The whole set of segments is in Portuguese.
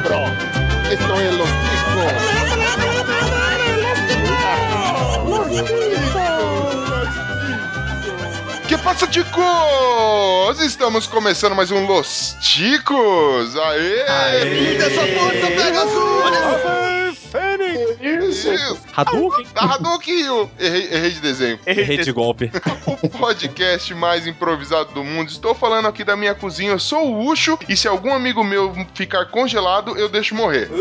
cabrón. Esto es Los Que passa, ticos? Estamos começando mais um Los Ticos. Aê! Aê! Essa força, Pegasus! Isso! Hadouken? Da Hadouken! eu Errei, errei de desenho. Errei de golpe. O podcast mais improvisado do mundo. Estou falando aqui da minha cozinha. Eu sou o Ucho. E se algum amigo meu ficar congelado, eu deixo morrer.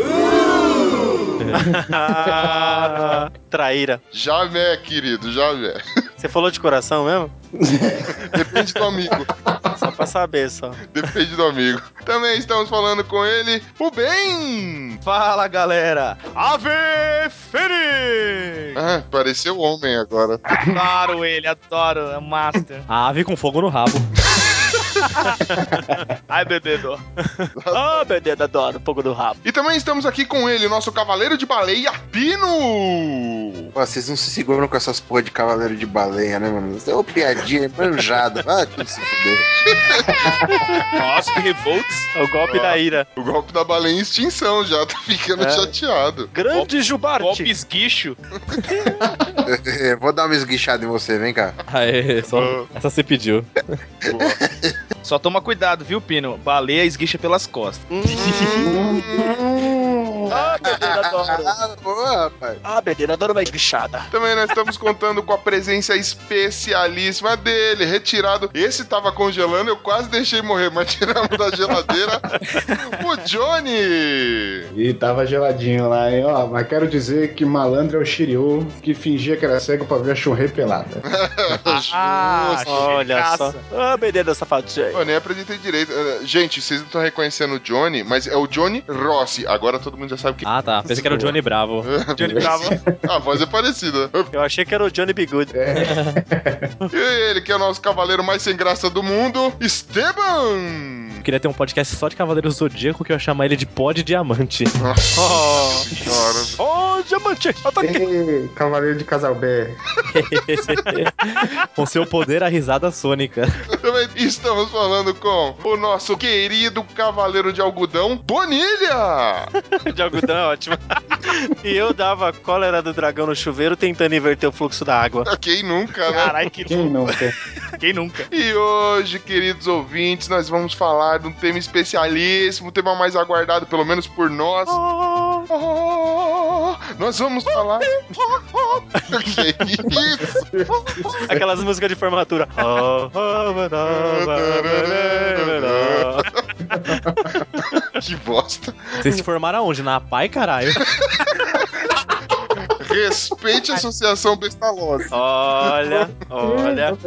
Traíra. Javé, querido, javé. Você falou de coração mesmo? Depende do amigo. Só pra saber, só. Depende do amigo. Também estamos falando com ele, o Ben! Fala galera! Ave Fênix! Ah, pareceu homem agora. Adoro ele, adoro, é o Master. A ave com fogo no rabo. Ai, bebedo. Ah, Deus, adoro um pouco do rabo. E também estamos aqui com ele, nosso cavaleiro de baleia, Pino! Pô, vocês não se seguram com essas porra de cavaleiro de baleia, né, mano? Isso é uma piadinha manjada. Ah, tudo se fuder. Nossa, que revolts. É o golpe da ira. O golpe da baleia em extinção já, tá ficando É. chateado. Grande Jubarte. Golpe esguicho. Vou dar uma esguichada em você, vem cá. Aê, só... Essa você pediu. Só toma cuidado, viu, Pino? Baleia esguicha pelas costas. Ah, meu Deus, adoro. Ah, boa, rapaz. Ah, adoro uma esguichada. Também nós estamos contando com a presença especialíssima dele, retirado. Esse tava congelando, eu quase deixei morrer, mas tiramos da geladeira. o Johnny! E tava geladinho lá, hein? Ó, mas quero dizer que malandro é o Shiryu que fingia que era cego pra ver a churrei pelada. Ah, Olha só. Ah, Deus, safadinho. Eu nem apresentei direito. Gente, vocês não estão reconhecendo o Johnny, mas é o Johnny Rossi. Agora todo mundo já sabe que. Ah, tá. Pensei que era o Johnny Bravo. Johnny Bravo. A voz é parecida. Eu achei que era o Johnny Bigude. E ele, que é o nosso cavaleiro mais sem graça do mundo, Esteban! Eu queria ter um podcast só de Cavaleiro Zodíaco que eu ia chamar ele de Pó de Diamante. Oh, Chora. oh diamante. Ataque. Ei, Cavaleiro de Casalbé. Com seu poder, a risada sônica. Também estamos falando com o nosso querido cavaleiro de algodão, Bonilha! De algodão, é ótimo. e eu dava cólera do dragão no chuveiro tentando inverter o fluxo da água. Quem nunca, né? Caralho, que Quem nunca? Quem nunca? E hoje, queridos ouvintes, nós vamos falar de um tema especialíssimo, um tema mais aguardado, pelo menos por nós. Oh, nós vamos falar. que isso? Aquelas músicas de formatura. que bosta. Vocês se formaram aonde? Na PAI, caralho? Respeite a Associação Bestalosa. Olha, olha.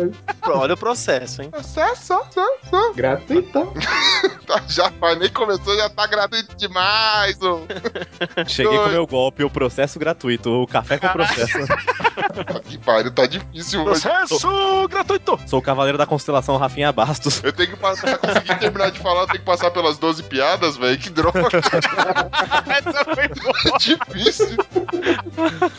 Olha o processo, hein? Acesso, acesso. Gratuitão. Tá, já nem começou, já tá gratuito demais. ô. Cheguei com Dois. meu golpe, o processo gratuito. O café com processo. Tá que pariu, tá difícil hoje. Processo gratuito. Sou o cavaleiro da constelação Rafinha Bastos. Eu tenho que passar, pra conseguir terminar de falar, eu tenho que passar pelas 12 piadas, velho. Que droga. Essa foi boa. difícil.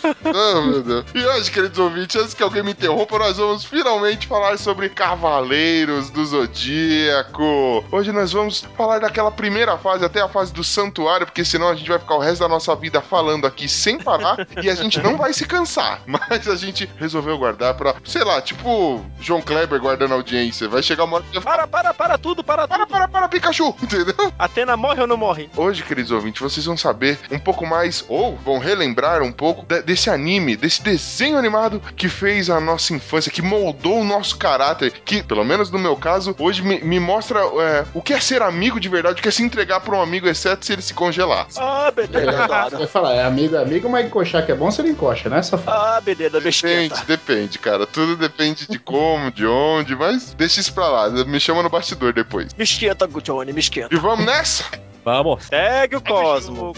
Oh, meu Deus. E hoje, queridos ouvintes, antes que alguém me interrompa, nós vamos finalmente falar sobre Cavaleiros do Zodíaco. Hoje nós vamos falar daquela primeira fase, até a fase do Santuário, porque senão a gente vai ficar o resto da nossa vida falando aqui sem parar e a gente não vai se cansar. Mas a gente resolveu guardar pra, sei lá, tipo João Kleber guardando audiência. Vai chegar uma hora que Para, para, para tudo, para para, tudo. para, para, Pikachu, entendeu? Atena morre ou não morre? Hoje, queridos ouvintes, vocês vão saber um pouco mais, ou vão relembrar um pouco de- desse anime, desse desenho animado que fez a nossa infância, que moldou o nosso caráter, que, pelo menos no meu caso, hoje me, me mostra é, o que é ser amigo de verdade, o que é se entregar pra um amigo, exceto se ele se congelar. Ah, beleza, Você adoro. vai falar, é amigo, é amigo, mas encoxar que é bom, você não encoxa, né, safado? Ah, beleza, Depende, depende, cara. Tudo depende de como, de onde, mas deixa isso pra lá. Me chama no bastidor depois. Me esquenta, Johnny, me esquenta. E vamos nessa? Vamos. Segue o Cosmo.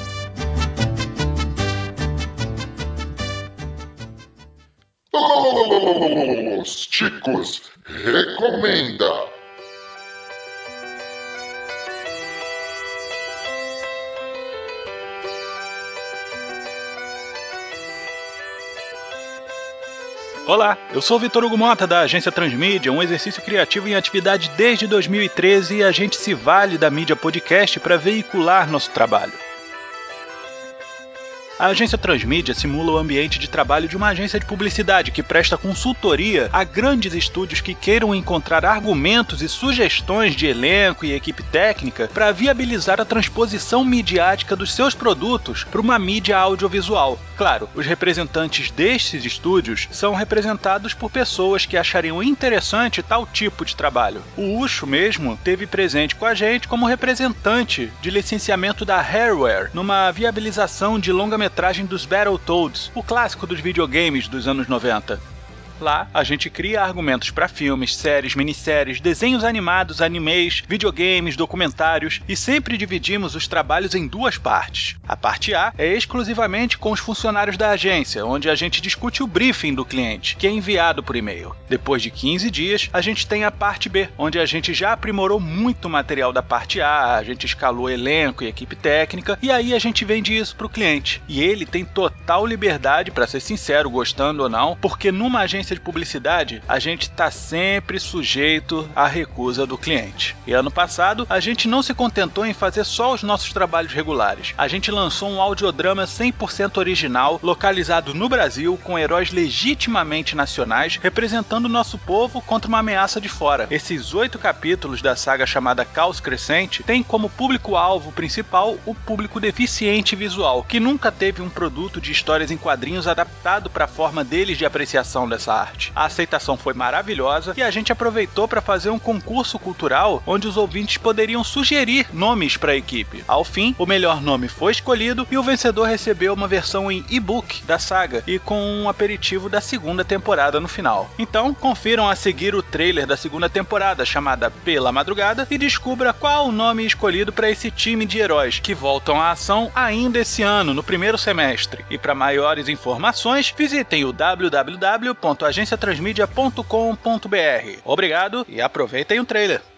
Os Ticos recomenda. Olá, eu sou o Vitor Hugo Mota da agência Transmídia, um exercício criativo em atividade desde 2013 e a gente se vale da mídia podcast para veicular nosso trabalho. A agência Transmídia simula o ambiente de trabalho de uma agência de publicidade que presta consultoria a grandes estúdios que queiram encontrar argumentos e sugestões de elenco e equipe técnica para viabilizar a transposição midiática dos seus produtos para uma mídia audiovisual. Claro, os representantes destes estúdios são representados por pessoas que achariam interessante tal tipo de trabalho. O Ucho mesmo teve presente com a gente como representante de licenciamento da Hareware numa viabilização de longa-metragem dos Battletoads, o clássico dos videogames dos anos 90. Lá, a gente cria argumentos para filmes, séries, minisséries, desenhos animados, animes, videogames, documentários e sempre dividimos os trabalhos em duas partes. A parte A é exclusivamente com os funcionários da agência, onde a gente discute o briefing do cliente, que é enviado por e-mail. Depois de 15 dias, a gente tem a parte B, onde a gente já aprimorou muito material da parte A, a gente escalou elenco e equipe técnica, e aí a gente vende isso para o cliente. E ele tem total liberdade, para ser sincero, gostando ou não, porque numa agência de publicidade, a gente está sempre sujeito à recusa do cliente. E ano passado, a gente não se contentou em fazer só os nossos trabalhos regulares. A gente lançou um audiodrama 100% original, localizado no Brasil, com heróis legitimamente nacionais, representando o nosso povo contra uma ameaça de fora. Esses oito capítulos da saga chamada Caos Crescente têm como público-alvo principal o público deficiente visual, que nunca teve um produto de histórias em quadrinhos adaptado para a forma deles de apreciação dessa arte. A aceitação foi maravilhosa e a gente aproveitou para fazer um concurso cultural onde os ouvintes poderiam sugerir nomes para a equipe. Ao fim, o melhor nome foi escolhido e o vencedor recebeu uma versão em e-book da saga e com um aperitivo da segunda temporada no final. Então, confiram a seguir o trailer da segunda temporada chamada Pela Madrugada e descubra qual o nome escolhido para esse time de heróis que voltam à ação ainda esse ano, no primeiro semestre. E para maiores informações, visitem o www.agenciatransmedia.com.br. Obrigado e aproveitem o trailer.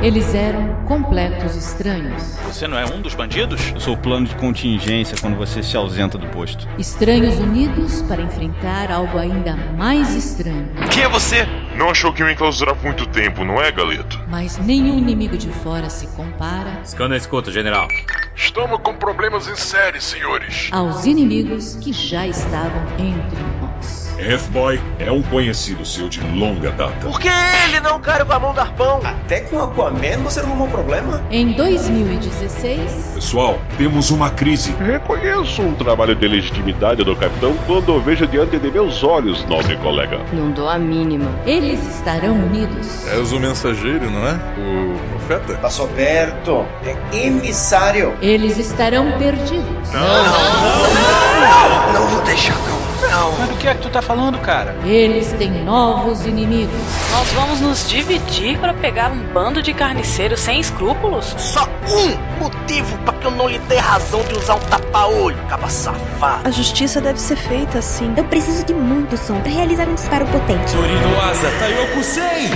Eles eram completos estranhos. Você não é um dos bandidos? Eu sou o plano de contingência quando você se ausenta do posto. Estranhos unidos para enfrentar algo ainda mais estranho. Quem é você? Não achou que ia me enclausurar por muito tempo, não é, Galeto? Mas nenhum inimigo de fora se compara. Scanner escuta, general. Estamos com problemas em série, senhores. Aos inimigos que já estavam entre nós. F-Boy é um conhecido seu de longa data. Por que ele não caiu com a mão do arpão? Até com Aquaman você não arrumou problema? Em 2016... Pessoal, temos uma crise. Reconheço um trabalho de legitimidade do capitão quando o vejo diante de meus olhos, nobre colega. Não dou a mínima. Eles estarão unidos. És o mensageiro, não é? O profeta? Passou perto. É emissário. Eles estarão perdidos. Não, não, não, não, não vou deixar, não. Não. Mas do que é que tu tá falando, cara? Eles têm novos inimigos. Nós vamos nos dividir para pegar um bando de carniceiros sem escrúpulos? Só um motivo para que eu não lhe dê razão de usar um tapa-olho, caba safado. A justiça deve ser feita assim. Eu preciso de muito som para realizar um disparo potente. Torinoasa, Taiokusei!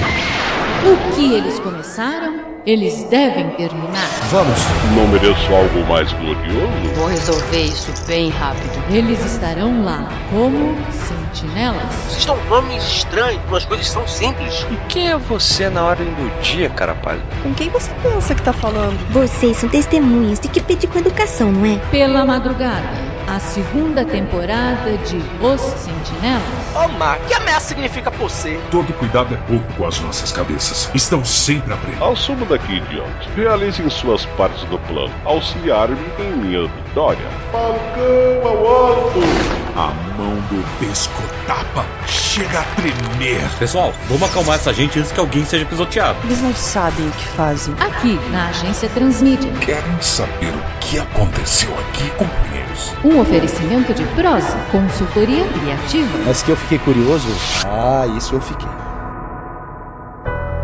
O que eles começaram, eles devem terminar. Vamos. Não mereço algo mais glorioso? Vou resolver isso bem rápido. Eles estarão lá como sentinelas. Vocês estão nomes estranhos, as coisas são simples. E quem é você na ordem do dia, cara? Com quem você pensa que tá falando? Vocês são testemunhas de que pedir com educação, não é? Pela madrugada. A segunda temporada de Os Sentinelas. Ô, oh, Mar, que ameaça significa você? Todo cuidado é pouco com as nossas cabeças. Estão sempre a prender. Assumo daqui diante. Realizem suas partes do plano. Auxiliar-me em minha vitória. Falcão ao alto! A mão do pescotapa chega a tremer. Pessoal, vamos acalmar essa gente antes que alguém seja pisoteado. Eles não sabem o que fazem. Aqui, na agência Transmídia. Querem saber o que aconteceu aqui, companheiros? Um oferecimento de prosa, consultoria criativa. Mas que eu fiquei curioso? Ah, isso eu fiquei.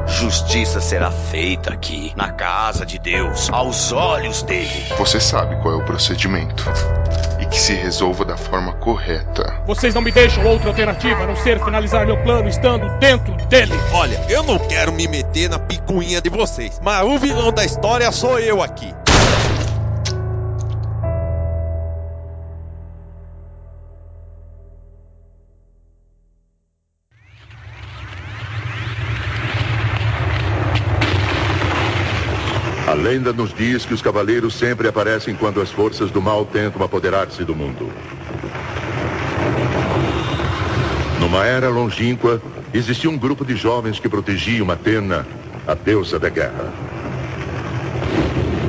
Justiça será feita aqui, na casa de Deus, aos olhos dele. Você sabe qual é o procedimento. E que se resolva da forma correta. Vocês não me deixam outra alternativa a não ser finalizar meu plano estando dentro dele. Olha, eu não quero me meter na picuinha de vocês, mas o vilão da história sou eu aqui. Lenda nos diz que os cavaleiros sempre aparecem quando as forças do mal tentam apoderar-se do mundo. Numa era longínqua, existia um grupo de jovens que protegiam Atena, a deusa da guerra.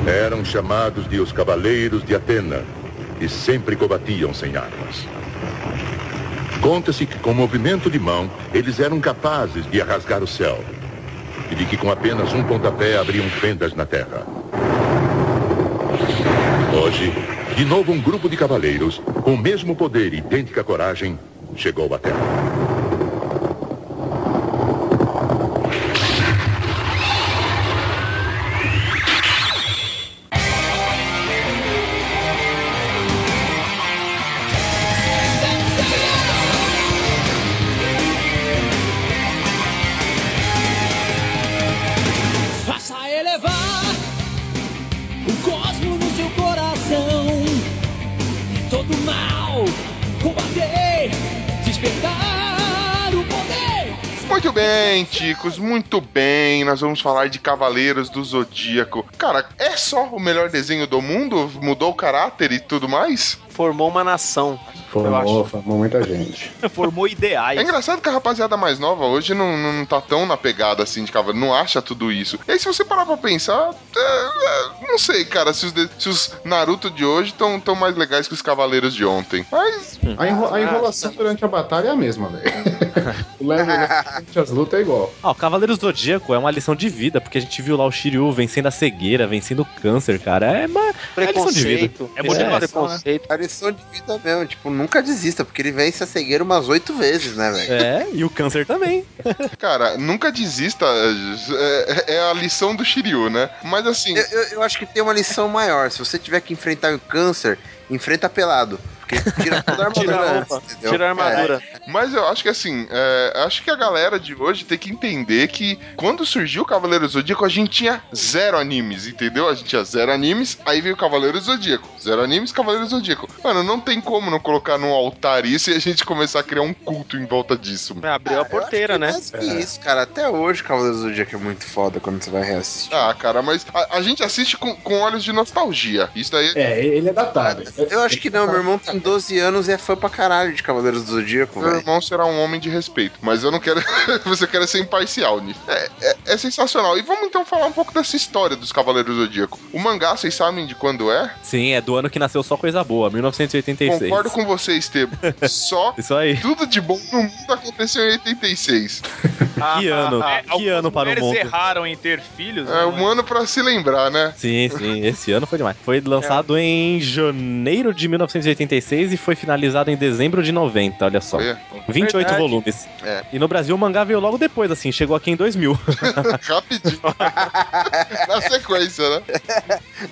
Eram chamados de os Cavaleiros de Atena e sempre combatiam sem armas. Conta-se que com movimento de mão, eles eram capazes de rasgar o céu e de que com apenas um pontapé abriam fendas na terra. Hoje, de novo um grupo de cavaleiros, com o mesmo poder e idêntica coragem, chegou à Terra. Ticos, muito bem. Nós vamos falar de Cavaleiros do Zodíaco. Cara, é só o melhor desenho do mundo? Mudou o caráter e tudo mais? Formou uma nação. Formou, formou muita gente. Formou ideais. É engraçado que a rapaziada mais nova hoje não, não tá tão na pegada assim de cavaleiro, não acha tudo isso. E aí, se você parar pra pensar, é, é, não sei, cara, se os, de- se os Naruto de hoje estão tão mais legais que os Cavaleiros de ontem. Mas. A, enro- a enrolação durante a batalha é a mesma, velho. o level durante as lutas é igual. Ah, o Cavaleiro Zodíaco é uma lição de vida, porque a gente viu lá o Shiryu vencendo a cegueira, vencendo o câncer, cara. É uma é lição de vida. Preconceito. É É motivação, né? preconceito. A lição de vida mesmo, tipo, nunca desista, porque ele vence a cegueira umas oito vezes, né, velho? É, e o câncer também. Cara, nunca desista. É, é a lição do Shiryu, né? Mas assim. Eu, eu- eu acho que tem uma lição maior. Se você tiver que enfrentar o câncer, enfrenta pelado. Porque tira toda a armadura Tira a roupa, entendeu? tira a armadura. Mas eu acho que assim, é, acho que a galera de hoje tem que entender que quando surgiu o Cavaleiro Zodíaco, a gente tinha zero animes, entendeu? A gente tinha zero animes, aí veio o Cavaleiro Zodíaco. Zero animes, Cavaleiro Zodíaco. Mano, não tem como não colocar num altar isso e a gente começar a criar um culto em volta disso. mano. Abriu a porteira, né? Mas que isso, cara. Até hoje, Cavaleiro do Zodíaco é muito foda quando você vai reassistir. Ah, cara, mas a, a gente assiste com, com olhos de nostalgia. Isso daí. É, ele é datado. Eu acho que não, meu irmão tem 12 anos e é fã pra caralho de Cavaleiros do Zodíaco, Meu irmão será um homem de respeito, mas eu não quero. você quer ser imparcial, Niff. É, é, é sensacional. E vamos então falar um pouco dessa história dos Cavaleiros do Zodíaco. O mangá, vocês sabem de quando é? Sim, é do ano que nasceu só coisa boa, 1986. Concordo com você, Esteban. Só Isso aí. tudo de bom no mundo aconteceu em 86. Que ano? É, que algumas ano para o mundo? erraram em ter filhos. É né, um ano pra se lembrar, né? Sim, sim, esse ano foi demais. Foi lançado em janeiro de 1986 e foi finalizado em dezembro de 90, olha só. Olha. 28 Verdade. volumes. É. E no Brasil o mangá veio logo depois, assim, chegou aqui em 2000. Rapidinho. Na sequência, né?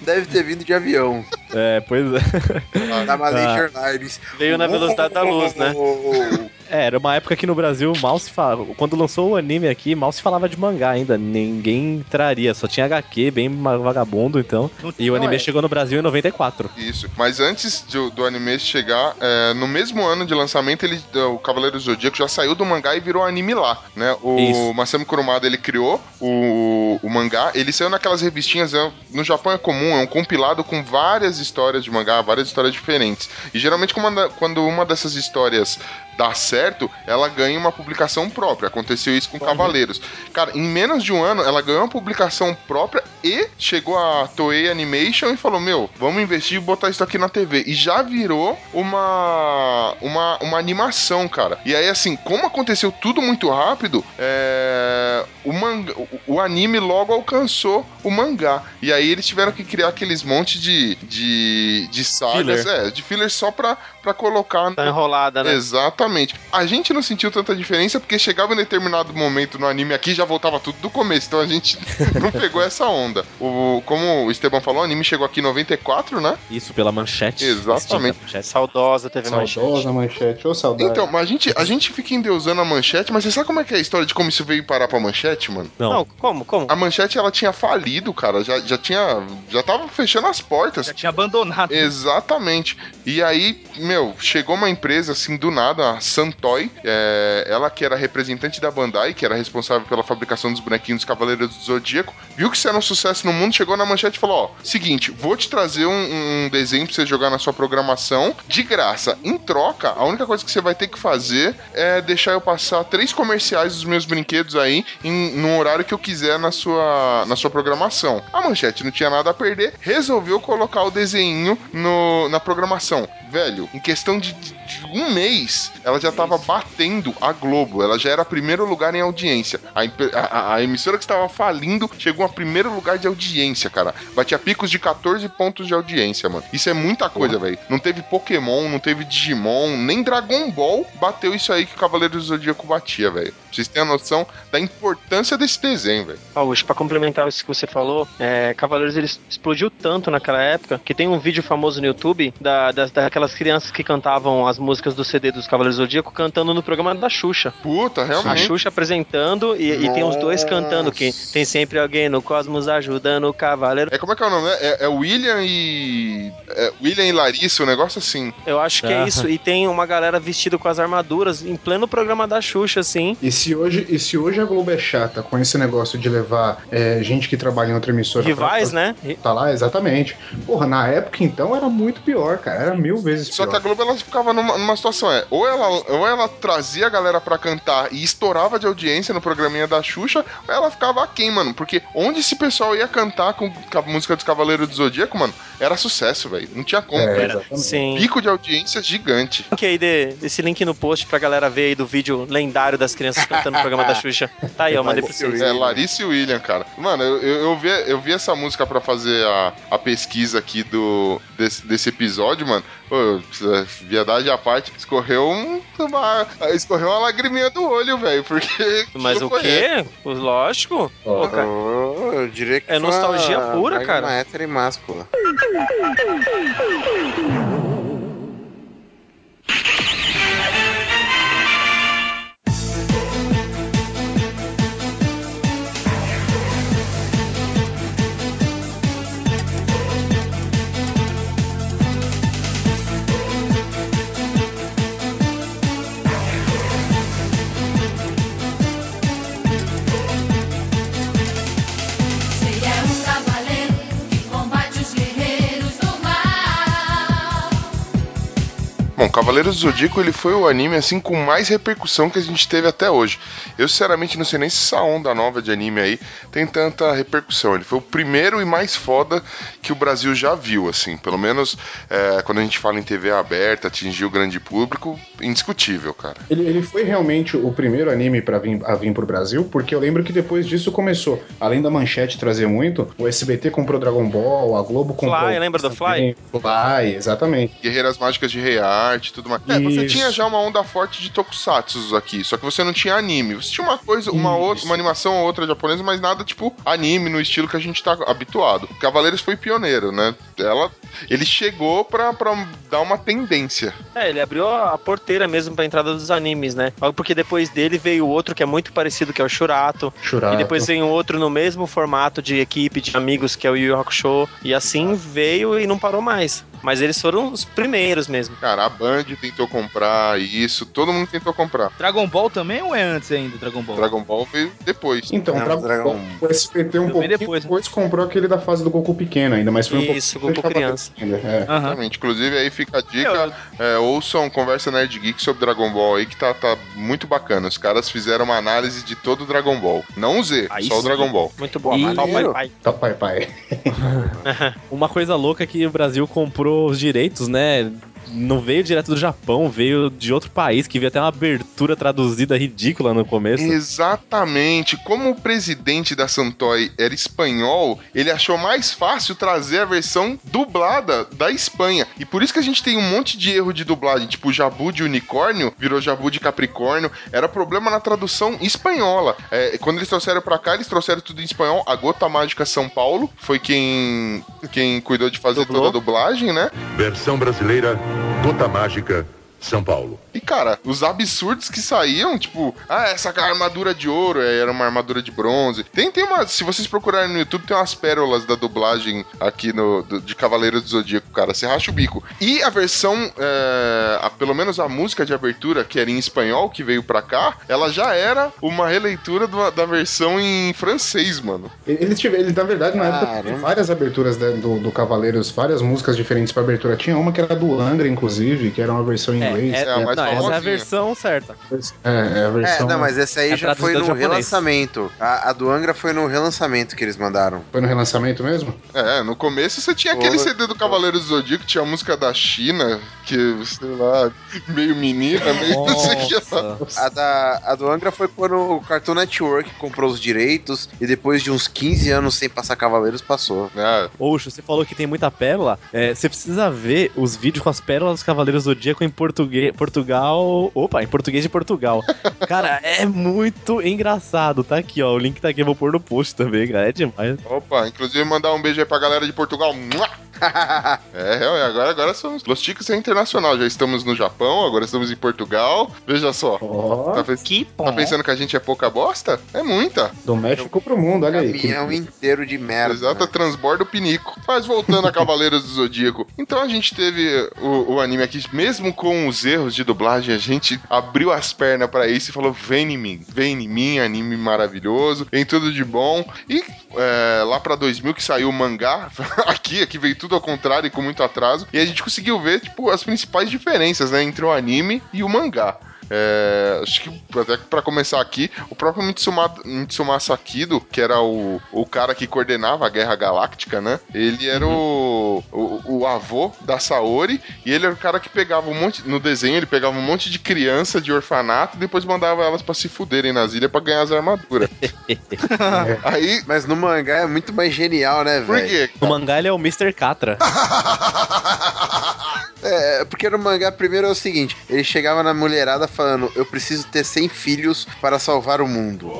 Deve ter vindo de avião. é, pois é. Da Malaysia Ah. Airlines. Veio na velocidade da luz, né? É, era uma época que no Brasil mal se falava. Quando lançou o anime aqui, mal se falava de mangá ainda. Ninguém traria, só tinha HQ, bem vagabundo, então. E o anime é. chegou no Brasil em 94. Isso. Mas antes do, do anime chegar, é, no mesmo ano de lançamento, ele, o Cavaleiro do Zodíaco já saiu do mangá e virou anime lá, né? O Isso. Masami Kurumada, ele criou o, o mangá, ele saiu naquelas revistinhas, é, no Japão é comum, é um compilado com várias histórias de mangá, várias histórias diferentes. E geralmente quando uma dessas histórias dá certo, ela ganha uma publicação própria. Aconteceu isso com Cavaleiros. Cara, em menos de um ano, ela ganhou uma publicação própria e chegou a Toei Animation e falou: Meu, vamos investir e botar isso aqui na TV. E já virou uma, uma, uma animação, cara. E aí, assim, como aconteceu tudo muito rápido, é, o, manga, o, o anime logo alcançou o mangá. E aí eles tiveram que criar aqueles monte de, de, de sagas, Filler. é, de filler só pra, pra colocar. Tá enrolada, né? Exatamente. A gente não sentiu tanta diferença porque chegava em determinado momento no anime aqui já voltava tudo do começo, então a gente não pegou essa onda. O, como o Esteban falou, o anime chegou aqui em 94, né? Isso pela manchete. Exatamente. Manchete. Saudosa TV Manchete. Saudosa manchete, ô saudade. Então, mas a gente, a gente fica endeusando a manchete, mas você sabe como é que é a história de como isso veio parar pra manchete, mano? Não. Não, como, como? A manchete ela tinha falido, cara. Já, já tinha. Já tava fechando as portas. Já tinha abandonado. Exatamente. E aí, meu, meu, chegou uma empresa assim do nada, a Santoy, é, ela que era representante da Bandai, que era responsável pela fabricação dos bonequinhos dos Cavaleiros do Zodíaco, viu que isso era um sucesso no mundo, chegou na manchete e falou: ó, seguinte, vou te trazer um, um desenho pra você jogar na sua programação de graça. Em troca, a única coisa que você vai ter que fazer é deixar eu passar três comerciais dos meus brinquedos aí em, num horário que eu quiser na sua, na sua programação. A manchete não tinha nada a perder, resolveu colocar o desenho no, na programação. Velho, em questão de, de- de um mês, ela já tava batendo a Globo. Ela já era primeiro lugar em audiência. A, a- a- emissora que estava falindo chegou a primeiro lugar de audiência, cara. Batia picos de 14 pontos de audiência, mano. Isso é muita coisa, velho. Não teve Pokémon, não teve Digimon, nem Dragon Ball bateu isso aí que o Cavaleiro do Zodíaco batia, velho. Vocês têm a noção da importância desse desenho, velho. Augusto, pra complementar isso que você falou, é, Cavaleiros ele explodiu tanto naquela época que tem um vídeo famoso no YouTube da, das, daquelas crianças que cantavam as músicas do CD dos Cavaleiros do Zodíaco cantando no programa da Xuxa. Puta, A realmente. Xuxa apresentando e, e tem os dois cantando que tem sempre alguém no cosmos ajudando o Cavaleiro. É como é que é o nome? É, é William e. é William e Larissa, um negócio assim. Eu acho que é Ah. isso. E tem uma galera vestida com as armaduras em pleno programa da Xuxa, assim. E se hoje, e se hoje a Globo é chata com esse negócio de levar é, gente que trabalha em outra emissora pra Rivais, fazer- né? Tá lá, exatamente. Porra, na época então era muito pior, cara. Era mil vezes Só pior. que a Globo ela ficava numa, numa situação, é, ou ela, ou ela trazia a galera pra cantar e estourava de audiência no programinha da Xuxa, ou ela ficava aquém, mano. Porque onde esse pessoal ia cantar com a música dos Cavaleiros do Zodíaco, mano, era sucesso, velho. Não tinha como. É, velho. exatamente. Sim. Pico de audiência gigante. Link aí de- desse link no post pra galera ver aí do vídeo lendário das crianças cantando no programa da Xuxa. Tá aí, eu mandei pra vocês. É, Larissa e William, cara. Mano, eu, eu, eu vi, eu vi essa música pra fazer a, a pesquisa aqui do, desse, desse episódio, mano. Pô, viadagem à parte, escorreu um, uma, escorreu uma lagriminha do olho, velho, porque... Mas o quê? Lógico. Pô, cara. Oh, eu diria que É nostalgia uma pura, cara. hétero e máscula. Bom, Cavaleiros do Zodíaco ele foi o anime assim com mais repercussão que a gente teve até hoje. Eu sinceramente não sei nem se essa onda nova de anime aí tem tanta repercussão. Ele foi o primeiro e mais foda que o Brasil já viu, assim. Pelo menos é, quando a gente fala em TV aberta, atingiu o grande público, indiscutível, cara. Ele, ele foi realmente o primeiro anime pra vir, a vir pro Brasil, porque eu lembro que depois disso começou, além da manchete trazer muito, o SBT comprou Dragon Ball, a Globo comprou. Fly, lembra do Fly? Fly, exatamente. Guerreiras Mágicas de Rei Arte e tudo mais. É, você Isso. tinha já uma onda forte de tokusatsu aqui, só que você não tinha anime. Você tinha uma coisa, uma outra, uma animação ou outra japonesa, mas nada tipo anime no estilo que a gente tá habituado. Cavaleiros foi pioneiro, né? Ela, ele chegou pra, pra dar uma tendência. É, ele abriu a porteira mesmo pra entrada dos animes, né? Porque depois dele veio outro que é muito parecido, que é o Shurato. Shurato. E depois veio outro no mesmo formato de equipe, de amigos, que é o Yu Yu Hakusho. E assim veio e não parou mais. Mas eles foram os primeiros mesmo. Cara, a Band tentou comprar isso, todo mundo tentou comprar. Dragon Ball também ou é antes ainda, Dragon Ball? Dragon Ball veio depois. Então, Não, Dragon Dragon- Ball, o SBT um pouquinho depois, depois, né? comprou aquele da fase do Goku pequeno ainda, mas foi um pouco Isso, Goku criança. ainda, é. Exatamente. Inclusive, aí fica a dica: é, ouçam Conversa Nerd Geek sobre Dragon Ball aí, que tá, tá muito bacana. Os caras fizeram uma análise de todo o Dragon Ball. Não o Z, Aí só o sim. Dragon Ball. Muito bom. E- Tal pai, pai. Tá, pai, pai. Uma coisa louca é que o Brasil comprou os direitos, né? Não veio direto do Japão, veio de outro país, que veio até uma abertura traduzida ridícula no começo. Exatamente. Como o presidente da Santoy era espanhol, ele achou mais fácil trazer a versão dublada da Espanha. E por isso que a gente tem um monte de erro de dublagem, tipo Jabu de unicórnio virou Jabu de capricórnio. Era problema na tradução espanhola. É, quando eles trouxeram pra cá, eles trouxeram tudo em espanhol. A Gota Mágica São Paulo foi quem, quem cuidou de fazer Dublou. toda a dublagem, né? Versão brasileira, Gota Mágica, São Paulo. E, cara, os absurdos que saíam, tipo, ah, essa armadura de ouro é, era uma armadura de bronze. Tem, tem uma. Se vocês procurarem no YouTube, tem umas pérolas da dublagem aqui no, do- de Cavaleiros do Zodíaco, cara. Você racha o bico. E a versão, é, a- pelo menos a música de abertura, que era em espanhol, que veio pra cá, ela já era uma releitura do- da versão em francês, mano. Eles tiveram, eles, na verdade, na época, várias aberturas da- do, do Cavaleiros, várias músicas diferentes pra abertura. Tinha uma que era do Angra, inclusive, que era uma versão em inglês. É, não, essa é a versão certa. É, é a É, versão. não, mas essa aí É já foi no japonês. relançamento. A, a do Angra foi no relançamento que eles mandaram. Foi no relançamento mesmo? É, no começo você tinha aquele CD do Cavaleiro do Zodíaco, tinha a música da China, que, sei lá, meio menina, meio não sei o que lá. A, da, a do Angra foi quando o Cartoon Network comprou os direitos e depois de uns 15 anos sem passar Cavaleiros, passou. É. Oxo, você falou que tem muita pérola. É, você precisa ver os vídeos com as pérolas dos Cavaleiros do Zodíaco em português, Portugal. Opa, em português de Portugal. cara, é muito engraçado. Tá aqui, ó. O link tá aqui, eu vou pôr no post também, cara. É demais. Opa, inclusive mandar um beijo aí pra galera de Portugal. Mua! é, é, agora, agora somos. Los Chicos é internacional. Já estamos no Japão, agora estamos em Portugal. Veja só. Tá, pens- Que tá pensando que a gente é pouca bosta? É muita. Do México pro mundo, olha aí. que- Caminhão inteiro de merda. Exato, transborda o pinico. Mas voltando a Cavaleiros do Zodíaco. Então a gente teve o, o anime aqui, mesmo com os erros de dublagem, a gente abriu as pernas pra isso e falou: vem em mim, vem em mim, anime maravilhoso, vem tudo de bom. E é, lá pra 2000 que saiu o mangá, aqui, aqui veio tudo ao contrário e com muito atraso. E a gente conseguiu ver, tipo, as principais diferenças, né, entre o anime e o mangá. É, acho que até que pra começar aqui, o próprio Mitsuma, Mitsuma Sakido, que era o, o cara que coordenava a Guerra Galáctica, né? Ele era o, o, o avô da Saori e ele era o cara que pegava um monte. No desenho, ele pegava um monte de criança de orfanato e depois mandava elas pra se fuderem nas ilhas pra ganhar as armaduras. Aí. Mas no mangá é muito mais genial, né, velho? Por quê? O mangá ele é o Mr. Catra. É, porque no mangá, primeiro é o seguinte: ele chegava na mulherada falando, eu preciso ter 100 filhos para salvar o mundo.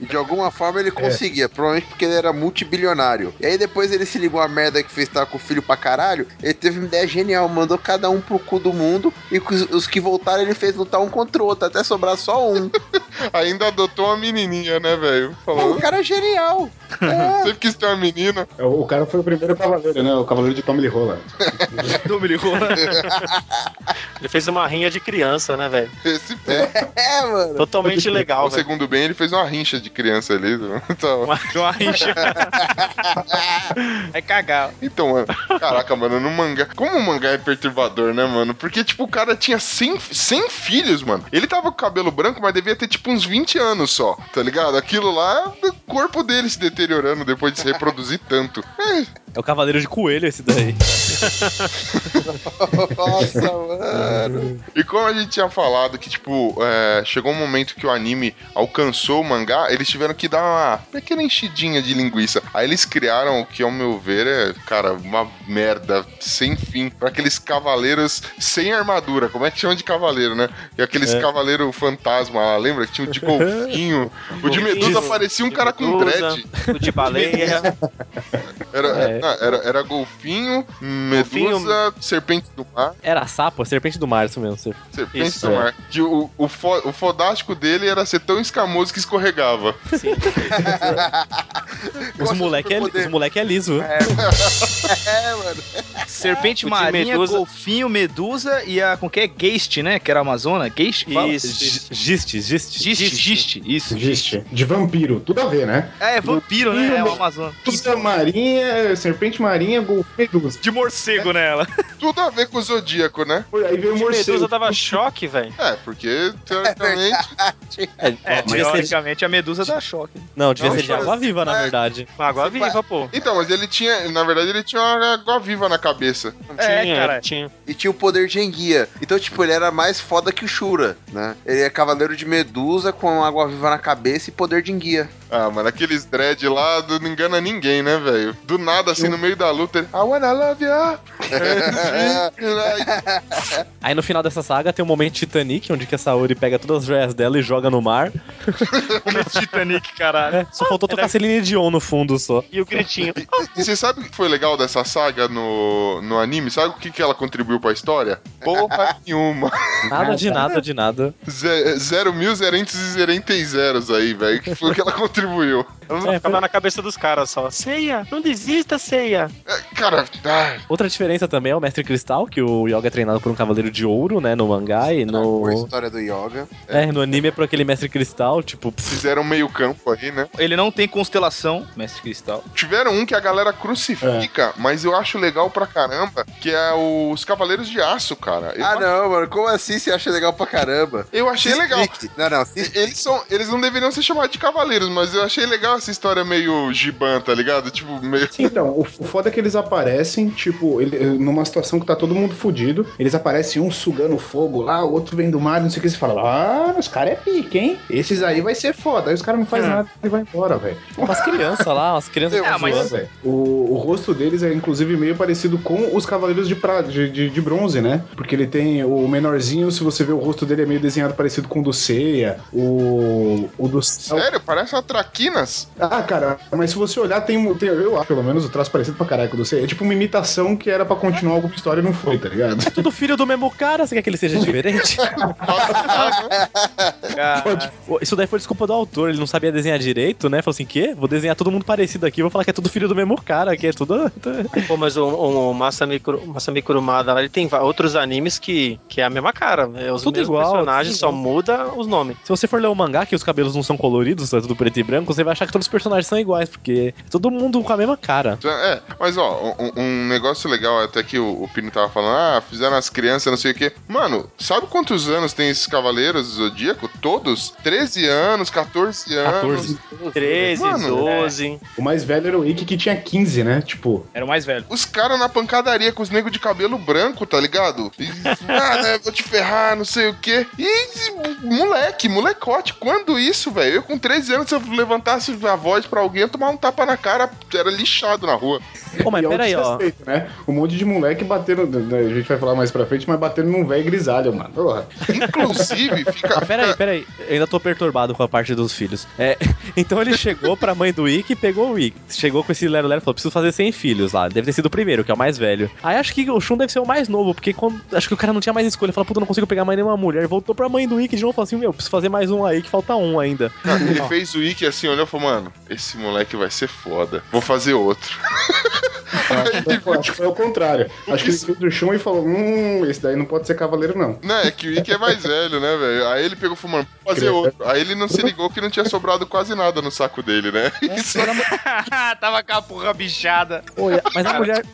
E de alguma forma ele conseguia, provavelmente porque ele era multibilionário. E aí depois ele se ligou a merda que fez estar com o filho pra caralho. Ele teve uma ideia genial, mandou cada um pro cu do mundo. E os, que voltaram ele fez lutar um contra o outro, até sobrar só um. Ainda adotou uma menininha, né, velho? Falou. o cara é genial. Sempre quis ter uma menina. O, o cara foi o primeiro cavaleiro, né? O cavaleiro de Tommy Lee Roller. Ele fez uma rinha de criança, né, velho? Esse É, mano. Totalmente legal, O velho. segundo bem, ele fez uma rincha de criança ali. Então, Uma, uma rincha. Vai cagar. então mano, caraca, mano, no mangá. Como o mangá é perturbador, né, mano? Porque, tipo, o cara tinha 100, 100 filhos, mano. Ele tava com cabelo branco, mas devia ter, tipo, uns 20 anos só, tá ligado? Aquilo lá é o corpo dele se deteriorando depois de se reproduzir tanto. É, É o Cavaleiro de Coelho esse daí. Nossa, mano. E como a gente tinha falado que, tipo, é, chegou um momento que o anime alcançou o mangá, eles tiveram que dar uma pequena enchidinha de linguiça. Aí eles criaram o que, ao meu ver, é, cara, uma merda sem fim pra aqueles cavaleiros sem armadura. Como é que chama de cavaleiro, né? E aqueles É. cavaleiro fantasma lá, lembra? Que tinha o de golfinho. o de Medusa parecia um cara com dread. O de baleia. Era, É. não, era, era golfinho, Medusa, Golfinho. serpente do mar. Era sapo, a serpente do mar, isso mesmo. ser- Serpente Isso, do é. mar. Que o, o, fo- o fodástico dele era ser tão escamoso que escorregava. Os moleque, é, os moleque é liso. viu? É, mano. Serpente marinha, Medusa. golfinho, medusa e a. Com que é? Geist, né? Que era a Amazona. Geist? Isso. Giste, giste. Gist, gist. Isso. Existe. De vampiro, tudo a ver, né? É, é vampiro, né? É o Amazona. Medusa marinha, serpente marinha, golfinho, medusa. De morcego nela. Tudo a ver com o Zodíaco, né? Aí veio o Medusa morcego. dava choque, velho. É, porque, teoricamente, É, devia ser- teoricamente a medusa dá choque. Não, devia Não, ser de água viva, na é. verdade. Água viva, pô. Então, mas ele tinha, na verdade, ele tinha uma água viva na cabeça. É, Tinha, cara. tinha. E tinha o poder de enguia. Então, tipo, ele era mais foda que o Shura, né? Ele é cavaleiro de Medusa com água viva na cabeça e poder de enguia. Ah, mano, aqueles dread lá do- não engana ninguém, né, velho? Do nada, assim, no meio da luta, ele, I wanna love you. Aí no final dessa saga tem um momento Titanic, onde que a Saori pega todas as joias dela e joga no mar. Titanic, caralho. É, só faltou tocar Celine Dion no fundo só. E o gritinho. E você sabe o que foi legal dessa saga no, no anime? Sabe o que, que ela contribuiu pra história? Porra nenhuma. Nada de nada de nada. Ze- Zero mil zerentes e zerentes zeros aí, velho. Que foi o que ela contribuiu. Ela não ficava na cabeça dos caras só. Ceia, não desista, Ceia. Cara, ai, Outra diferença também é o Mestre Cristal, que o Yoga é treinado por um Cavaleiro de Ouro, né, no mangá e A no... história do Yoga. É, no anime é por aquele Mestre Cristal, tipo... fizeram meio campo aí, né? Ele não tem constelação, Mestre Cristal. Tiveram um que a galera crucifica, É. mas eu acho legal pra caramba, que é os Cavaleiros de Aço, cara. Eu Ah, acho- não, mano. Como assim você acha legal pra caramba? Eu achei Se legal. explique. Não, não. se Eles, são, eles não deveriam ser chamados de cavaleiros, mas eu achei legal essa história meio giban, tá ligado? Tipo, meio. Então, o, foda é que eles aparecem, tipo, ele- numa situação que tá todo mundo fudido. Eles aparecem um sugando fogo lá, o outro vem do mar, não sei o que. Você fala, ah, os caras é pique, hein? Esses aí vai ser foda. Aí os caras não fazem nada e vai embora, velho. Umas crianças lá, umas crianças... Ah, mas- zoando. O, o rosto deles é inclusive meio parecido com os Cavaleiros de, pra, de, de, de Bronze, né? Porque ele tem o menorzinho, se você ver o rosto dele é meio desenhado parecido com o do Seiya, o, o do céu. Sério, parece uma traquinas. Ah, cara, mas se você olhar, tem, um- tem eu acho pelo menos o traço parecido pra caralho com o do Seiya. É tipo uma imitação que era pra continuar alguma história e não foi, tá ligado? É tudo filho do mesmo cara, você quer que ele seja diferente? Isso daí foi desculpa do autor, ele não sabia desenhar direito, né? Falou assim, quê? Vou desenhar todo mundo parecido aqui, vou falar que é tudo filho do mesmo cara, que é tudo... Pô, mas o, o, o Masami, Masami Kurumada, lá, ele tem outros animes que, que é a mesma cara. É os Tudo igual, personagens, tudo só igual. muda os nomes. Se você for ler o mangá, que os cabelos não são coloridos, é tudo preto e branco, você vai achar que todos os personagens são iguais, porque é todo mundo com a mesma cara. É, mas ó, um, um negócio legal até que o, o Pino tava falando, ah, fizeram as crianças, não sei o quê. Mano, sabe quantos anos tem esses cavaleiros do Zodíaco? Todos? 13 anos, 14 anos. 13, Mano, 12. O mais velho era o Ikki que tinha 15, né? Tipo. Era o mais velho. Os caras na pancadaria com os negros de cabelo branco, tá ligado? E, ah, né, vou te ferrar, não sei o quê. E moleque, molecote, quando isso, velho? Eu com 13 anos, se eu levantasse a voz pra alguém, eu tomava um tapa na cara, era lixado na rua. Ô, mas é o peraí, ó. Né? Um monte de moleque batendo. né, A gente vai falar mais pra frente, mas batendo num velho grisalho, mano. Porra. Inclusive, fica. Ah, peraí, peraí. Eu ainda tô perturbado com a parte dos filhos. É, então ele chegou pra mãe do Ikki e pegou o Ikki. Chegou com esse Lero Lero e falou: preciso fazer 100 filhos lá. Deve ter sido o primeiro, que é o mais velho. Aí acho que o Shun deve ser o mais novo, porque quando- acho que o cara não tinha mais escolha. Falou: puta, não consigo pegar mais nenhuma mulher. Voltou pra mãe do Ikki de novo e falou assim: meu, preciso fazer mais um aí, que falta um ainda. Cara, ele fez o Wiki assim, olhou e falou, mano, esse moleque vai ser foda. Vou fazer outro. Acho que foi o contrário. Acho que ele fez o chão e falou: hum, esse daí não pode ser cavaleiro, não. Não, é que o Wiki é mais velho, né, velho? Aí ele pegou mano, vou fazer Credo. outro. Aí ele não se ligou que não tinha sobrado quase nada no saco dele, né? Isso Tava com a porra bichada. Mas a mulher.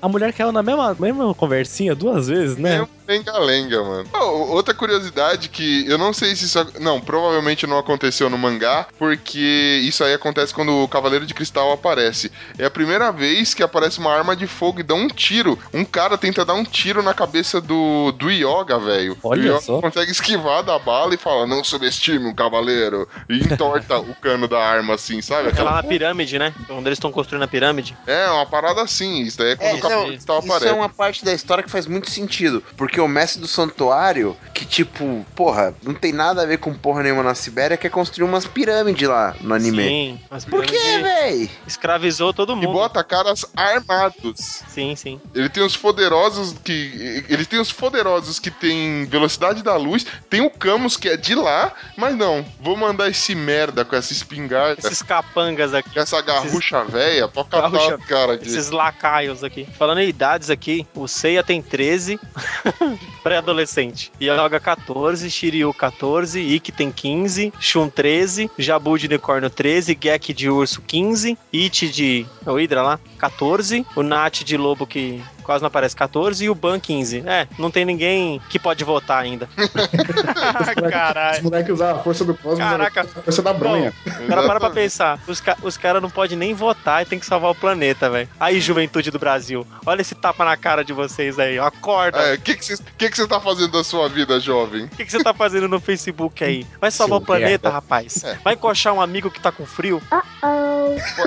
A mulher caiu na mesma, mesma conversinha duas vezes, né? Lenga-lenga, mano. Ó, outra curiosidade que eu não sei se isso. Não, provavelmente não aconteceu no mangá, porque isso aí acontece quando o Cavaleiro de Cristal aparece. É a primeira vez que aparece uma arma de fogo e dá um tiro. Um cara tenta dar um tiro na cabeça do, do Yoga, velho. Olha o Yoga só. consegue esquivar da bala e fala: Não subestime um cavaleiro. E entorta o cano da arma, assim, sabe? É lá na pirâmide, né? Onde eles estão construindo a pirâmide. É, uma parada assim. Isso daí é quando É, o Cavaleiro não, de Cristal isso aparece. é uma parte da história que faz muito sentido. Porque o mestre do santuário, que tipo, porra, não tem nada a ver com porra nenhuma na Sibéria, quer construir umas pirâmides lá no anime. Sim. as Por que, pirâmides véi? Escravizou todo E mundo. bota caras armados. Sim, sim. Ele tem os poderosos que. Ele tem os poderosos que tem velocidade da luz. Tem o Camus que é de lá, mas não. Vou mandar esse merda com essa espingarda. Esses capangas aqui. Com essa garrucha velha pra catar Garrucha- os caras aqui. Esses lacaios aqui. Falando em idades aqui, o Seiya tem 13, pré-adolescente. Yoga 14, Shiryu 14, Ikki tem 15, Shun 13, Jabu de unicórnio 13, Gek de urso 15, It de... é o Hydra lá? 14, o Nat de lobo que quase não aparece 14 e o Ban 15. É, não tem ninguém que pode votar ainda. Caralho. os moleques usavam a força do cosmos, Caraca. a força da bronha. Cara para pra pensar. Os, ca os caras não podem nem votar e tem que salvar o planeta, velho. Aí, juventude do Brasil. Olha esse tapa na cara de vocês aí. Acorda. É, o que que você que que tá fazendo da sua vida, jovem? O que que você tá fazendo no Facebook aí? Vai salvar o planeta, rapaz. Vai encoxar um amigo que tá com frio?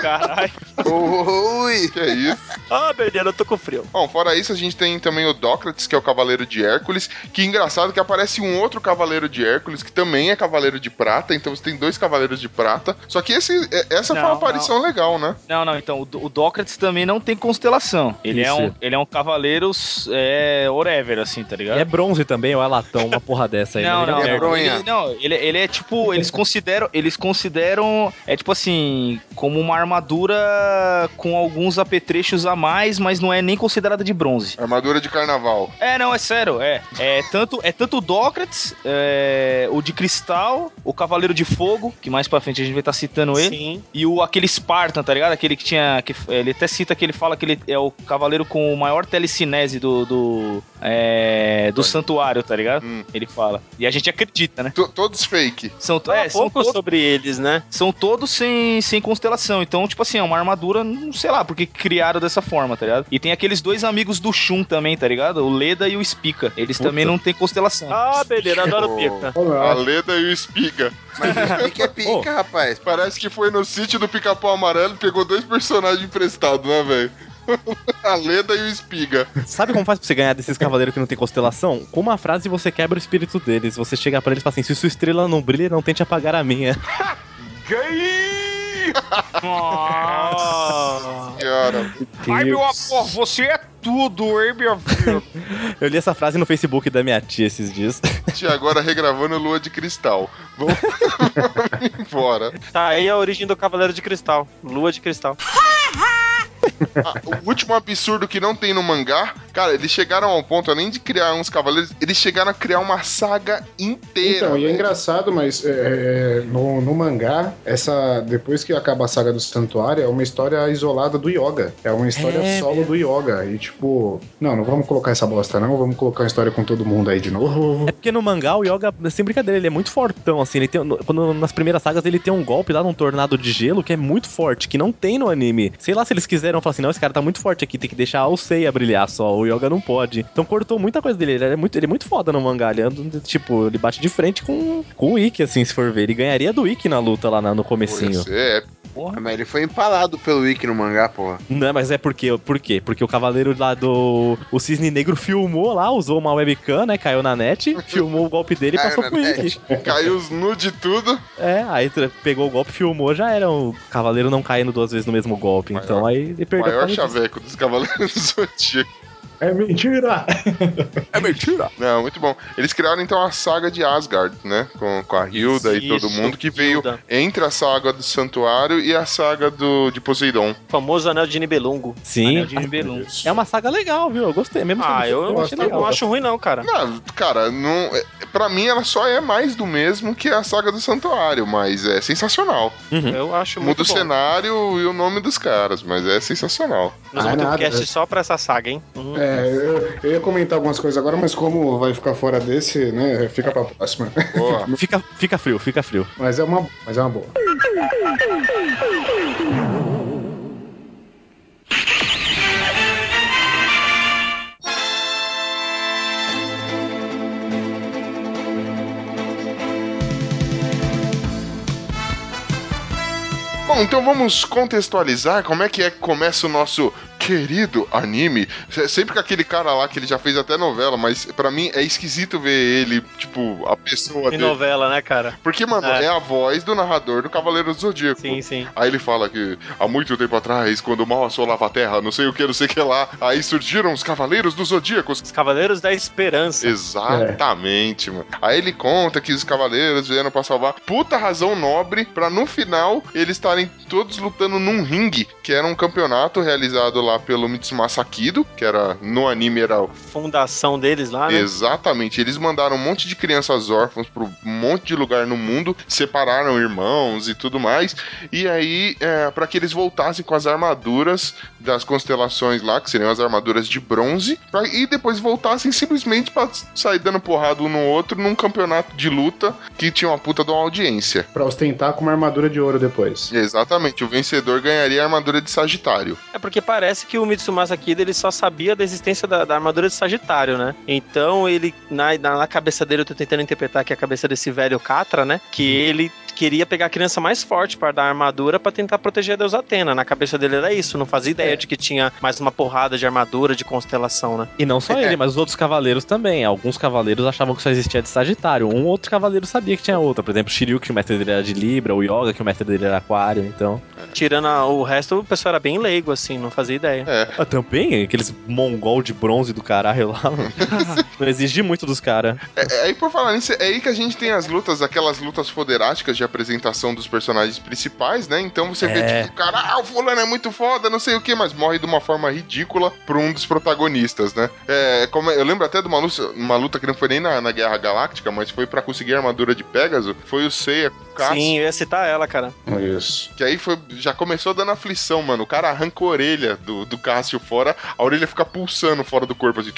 Caralho. Oi! Que é isso? Ah, Bernardo, eu tô com frio. Bom, fora isso, a gente tem também o Dócrates, que é o Cavaleiro de Hércules. Que engraçado que aparece um outro Cavaleiro de Hércules, que também é Cavaleiro de Prata. Então você tem dois Cavaleiros de Prata. Só que esse, é- essa foi Não, uma aparição legal, né? Não, não, então, o, o Dócrates também não tem constelação. Ele, é um, ele é um cavaleiro é, whatever, assim, tá ligado? E é bronze também, ou é latão, uma porra dessa aí. Não, né? não, Ele é não, ele, não, ele, ele é tipo, eles consideram, eles consideram, é tipo assim, como uma armadura com alguns apetrechos a mais, mas não é nem considerada de bronze. Armadura de carnaval. É, não, é sério, é. É tanto, é tanto o Dócrates, é, o de cristal, o Cavaleiro de Fogo, que mais pra frente a gente vai estar citando ele, Sim. e o aquele Spartan, tá ligado? Aquele que tinha, que, ele até cita que ele fala que ele é o cavaleiro com o maior telecinese do, do, é, do santuário, tá ligado? Ele fala. E a gente acredita, né? todos fake. São, é, são pouco todos, sobre eles, né? são todos sem, sem constelação. Então, tipo assim, é uma armadura, não sei lá, porque criaram dessa forma, tá ligado? E tem aqueles dois amigos do Shun também, tá ligado? O Leda e o Spica. Eles também não têm constelação. Ah, beleza, adoro pica. A Leda e o Espiga. Mas o Espiga é pica, rapaz. Parece que foi no sítio do Pica-Pau Amarelo e pegou dois personagens emprestados, né, velho? A Leda e o Espiga. Sabe como faz pra você ganhar desses cavaleiros que não tem constelação? Com uma frase você quebra o espírito deles. Você chega pra eles e fala assim: se sua estrela não brilha, não tente apagar a minha. Nossa. Senhora. Ai, meu amor, você é tudo, hein, minha filha? Eu li essa frase no Facebook da minha tia esses dias. Tia, agora regravando Lua de Cristal. Vamos embora. Tá aí a origem do Cavaleiro de Cristal. Lua de Cristal. Ah, o último absurdo que não tem no mangá, cara, eles chegaram ao ponto, além de criar uns cavaleiros, eles chegaram a criar uma saga inteira. Então, e é engraçado, mas é, no, no mangá, essa depois que acaba a saga do Santuário, é uma história isolada do Yoga. É uma história É solo do Yoga. E tipo, não, não vamos colocar essa bosta, não. Vamos colocar uma história com todo mundo aí de novo. É porque no mangá o Yoga, sem brincadeira, ele é muito fortão, assim. Ele tem, quando, nas primeiras sagas ele tem um golpe lá num tornado de gelo que é muito forte, que não tem no anime. Sei lá se eles quiseram falar assim, não, esse cara tá muito forte aqui, tem que deixar o Seiya brilhar só, o Yoga não pode. Então cortou muita coisa dele, ele é muito, ele é muito foda no mangá, ele anda, tipo, ele bate de frente com, com o Ikki, assim, se for ver. Ele ganharia do Ikki na luta lá na- no comecinho. É, Porra, mas ele foi empalado pelo Wiki no mangá, porra. Não, mas é porque, por quê? Porque o cavaleiro lá do. O Cisne Negro filmou lá, usou uma webcam, né? Caiu na net, filmou o golpe dele e passou pro. Ikki. Caiu os nude tudo. É, aí pegou o golpe, filmou, já era o cavaleiro não caindo duas vezes no mesmo golpe. Então aí ele perdeu Maior chaveco dos Cavaleiros do Zodíaco. É mentira! É mentira! Não, muito bom. Eles criaram então a saga de Asgard, né? Com, com a Hilda e todo Isso, mundo, que veio Hilda. entre a saga do Santuário e a saga do, de Poseidon. Famoso Anel de Nibelungo. Sim. Anel de Nibelung. É uma saga legal, viu? Eu gostei. Mesmo Ah, eu, eu, achei legal. não acho ruim não, cara. Não, cara, não, é- pra mim ela só é mais do mesmo que a saga do Santuário, mas é sensacional. Eu acho Muda muito o bom. cenário e o nome dos caras, mas é sensacional. Nós Ah, vamos ter um cast só pra essa saga, hein? Uhum. É, eu, eu ia comentar algumas coisas agora, mas como vai ficar fora desse, né? Fica pra próxima. Boa. Fica, fica frio, fica frio. Mas é uma, mas é uma boa. Bom, então vamos contextualizar como é que é que começa o nosso querido anime. Se- Sempre com aquele cara lá que ele já fez até novela, mas pra mim é esquisito ver ele, tipo, a pessoa Em dele. novela, né, cara? Porque, mano, é. É. a voz do narrador do Cavaleiro do Zodíaco. Sim, sim. Aí ele fala que há muito tempo atrás, quando o mal assolava a Terra, não sei o que, não sei o que lá, aí surgiram os Cavaleiros do Zodíaco. Os Cavaleiros da Esperança. Exatamente, mano. Aí ele conta que os cavaleiros vieram pra salvar. Puta razão nobre pra no final eles estarem todos lutando num ringue, que era um campeonato realizado lá lá pelo Mitsumasa Kido, que era no anime era Fundação deles lá, né? Exatamente. Eles mandaram um monte de crianças órfãs para um monte de lugar no mundo, separaram irmãos e tudo mais. E aí, é, para que eles voltassem com as armaduras das constelações lá, que seriam as armaduras de bronze, pra- e depois voltassem simplesmente para sair dando porrada um no outro num campeonato de luta que tinha uma puta de uma audiência. Pra ostentar com uma armadura de ouro depois. Exatamente. O vencedor ganharia a armadura de Sagitário. É porque parece que o Mitsumasa Kid ele só sabia da existência da, da armadura de Sagitário, né? Então ele, na, na, cabeça dele, eu tô tentando interpretar que é a cabeça desse velho Catra, né? Que ele queria pegar a criança mais forte para dar a armadura pra tentar proteger a deusa Atena. Na cabeça dele era isso, não fazia ideia de que tinha mais uma porrada de armadura de constelação, né? E não só ele, mas os outros cavaleiros também. Alguns cavaleiros achavam que só existia de Sagitário. Um outro cavaleiro sabia que tinha outra. Por exemplo, Shiryu, que o mestre dele era de Libra, o Yoga, que o mestre dele era Aquário, então. Tirando a- o resto, o pessoal era bem leigo, assim, não fazia ideia. É. Ah, também, aqueles mongol de bronze do caralho lá, não exige muito dos caras. É, é aí, por falar nisso, é aí que a gente tem as lutas, aquelas lutas foderásticas de apresentação dos personagens principais, né? Então você vê, É. tipo, cara, ah, o fulano é muito foda, não sei o que, mas morre de uma forma ridícula por um dos protagonistas, né? É, como eu lembro até de uma luta, uma luta que não foi nem na, na Guerra Galáctica, mas foi pra conseguir a armadura de Pegasus, foi o Seiya Sim, eu ia citar ela, cara. Isso. Que aí foi, já começou dando aflição, mano. O cara arranca a orelha do, do Cássio fora, a orelha fica pulsando fora do corpo, assim.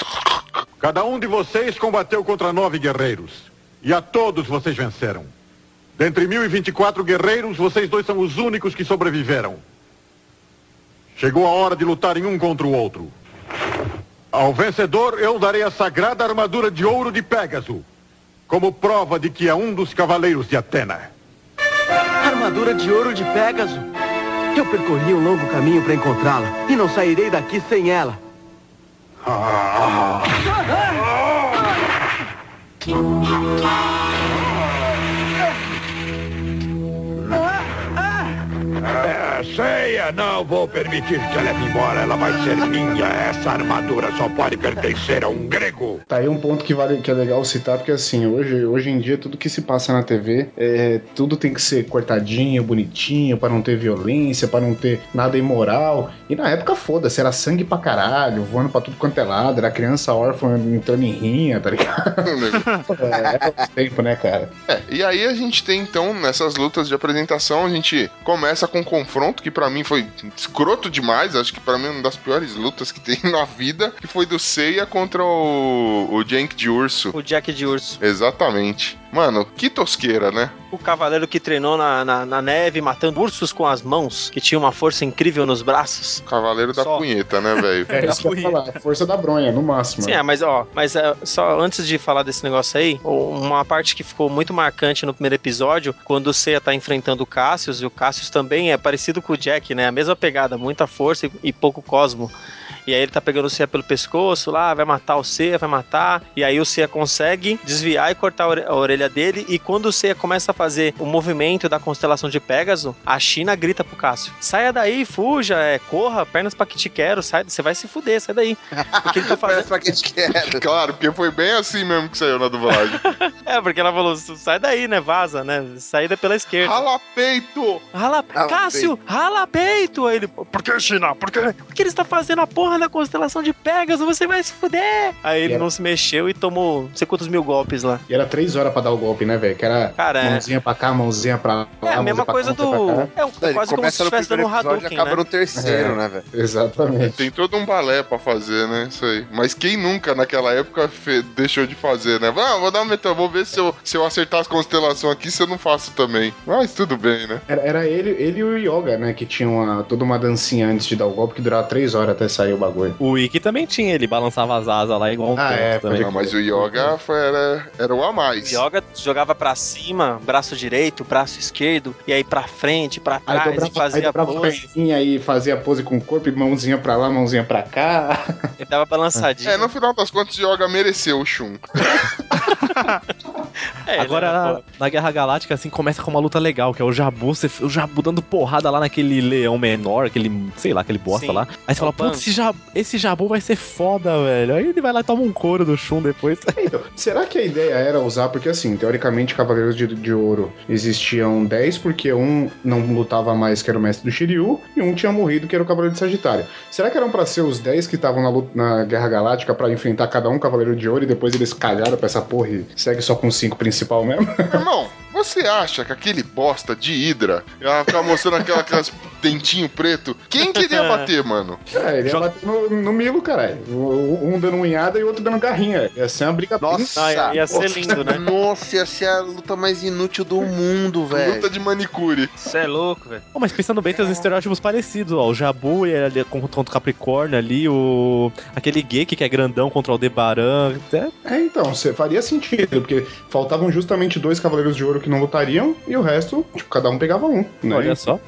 Cada um de vocês combateu contra nove guerreiros. E a todos vocês venceram. Dentre 1024 guerreiros, vocês dois são os únicos que sobreviveram. Chegou a hora de lutarem um contra o outro. Ao vencedor, eu darei a sagrada armadura de ouro de Pégaso, como prova de que é um dos cavaleiros de Atena. Armadura de ouro de Pégaso. Eu percorri um longo caminho para encontrá-la e não sairei daqui sem ela. É, ceia, não vou permitir que ela leve embora. Ela vai ser minha. Essa armadura só pode pertencer a um grego. Tá aí um ponto que vale que é legal citar, porque assim, hoje, hoje em dia tudo que se passa na TV, é, tudo tem que ser cortadinho, bonitinho, pra não ter violência, pra não ter nada imoral. E na época, foda-se, era sangue pra caralho, voando pra tudo quanto é lado, era criança órfã entrando em rinha, tá ligado? é, era outro tempo, né, cara? É, e aí a gente tem então, nessas lutas de apresentação, a gente começa com um confronto que pra mim foi escroto demais, acho que pra mim é uma das piores lutas que tem na vida, que foi do Seiya contra o, o Jank de Urso. O Jack de Urso. Exatamente. Mano, que tosqueira, né? O cavaleiro que treinou na, na, na neve, matando ursos com as mãos, que tinha uma força incrível nos braços. Cavaleiro da Só. punheta, né, velho? É isso que eu ia falar, força da bronha, no máximo. Sim, é, mas ó, mas é, só antes de falar desse negócio aí, uma parte que ficou muito marcante no primeiro episódio, quando o Seiya tá enfrentando o Cassius, e o Cassius também é parecido com o Jack, né? A mesma pegada, muita força e, e pouco cosmo. E aí ele tá pegando o Seiya pelo pescoço lá, vai matar o Seiya, vai matar. E aí o Seiya consegue desviar e cortar a ore- a orelha dele. E quando o Seiya começa a fazer o movimento da constelação de Pégaso, a China grita pro Cássio: Saia daí, fuja, é, corra, pernas pra que te quero, sai, você vai se fuder, sai daí. Porque ele tá fazendo. pra que te quero. Claro, porque foi bem assim mesmo que saiu na dublagem. É, porque ela falou: sai daí, né? Vaza, né? Saída pela esquerda. Rala peito! Rala, Rala Cássio, rala peito! Aí ele, por que, China? Por? Porque ele está fazendo a porra da constelação de Pegasus, você vai se fuder! Aí ele E não se mexeu e tomou não sei quantos mil golpes lá. E era três horas pra dar o golpe, né, velho? Que era Cara, é. mãozinha pra cá, mãozinha pra lá. É a mesma coisa cá, do. É, um- quase como se estivesse dando um Hadouken, acaba né? no terceiro, É. né, velho? Exatamente. Tem todo um balé pra fazer, né? Isso aí. Mas quem nunca naquela época fe- deixou de fazer, né? Ah, vou dar um metal, vou ver se eu, se eu acertar as constelações aqui, se eu não faço também. Mas tudo bem, né? Era, era ele, ele e o Yoga, né? Que tinha uma, toda uma dancinha antes de dar o golpe que durava três horas até sair o bagulho. O Ikki também tinha, ele balançava as asas lá igual um Ah, é, também. Não, mas o Yoga foi, era, era o a mais. Yoga jogava pra cima, braço direito, braço esquerdo, e aí pra frente, pra Aí trás, dobrava, e fazia aí pose. perninha e fazia pose com o corpo, e mãozinha pra lá, mãozinha pra cá. Ele dava balançadinho. É, no final das contas, o Yoga mereceu o Shun. É, Agora, na, Guerra Galáctica, assim, começa com uma luta legal, que é o Jabu, você, o Jabu dando porrada lá naquele leão menor, aquele, sei lá, aquele bosta Sim. lá. Aí você fala, Pan. putz, esse, Jabu, esse Jabu vai ser foda, velho. Aí ele vai lá e toma um couro do Shun depois. Então, será que a ideia era usar, porque assim, teoricamente, Cavaleiros de, de Ouro existiam 10, porque um não lutava mais, que era o mestre do Shiryu, e um tinha morrido, que era o Cavaleiro de Sagitário. Será que eram pra ser os 10 que estavam na, luta- na Guerra Galáctica pra enfrentar cada um Cavaleiro de Ouro e depois eles cagaram pra essa porra e segue só com 5 principal mesmo? Irmão, você acha que aquele bosta de Hydra ia ficar mostrando aquela, aquelas dentinho preto? Quem queria bater, mano? É, ele ia bater no, no Milo, caralho. Um dando unhada e o outro dando garrinha. Ia ser uma briga Nossa, Ah, ia ser lindo, né? Nossa, ia ser a luta mais inútil do mundo, velho. Luta de manicure. Você é louco, velho. Pô, mas pensando bem, tem uns estereótipos parecidos, ó. O Jabu ele ali contra, o Capricórnio ali, o. aquele Geek que é grandão contra o Aldebaran. É, É, então, você faria sentido, porque faltavam justamente dois Cavaleiros de Ouro que não lutariam e o resto, tipo, cada um pegava um. Né? olha só.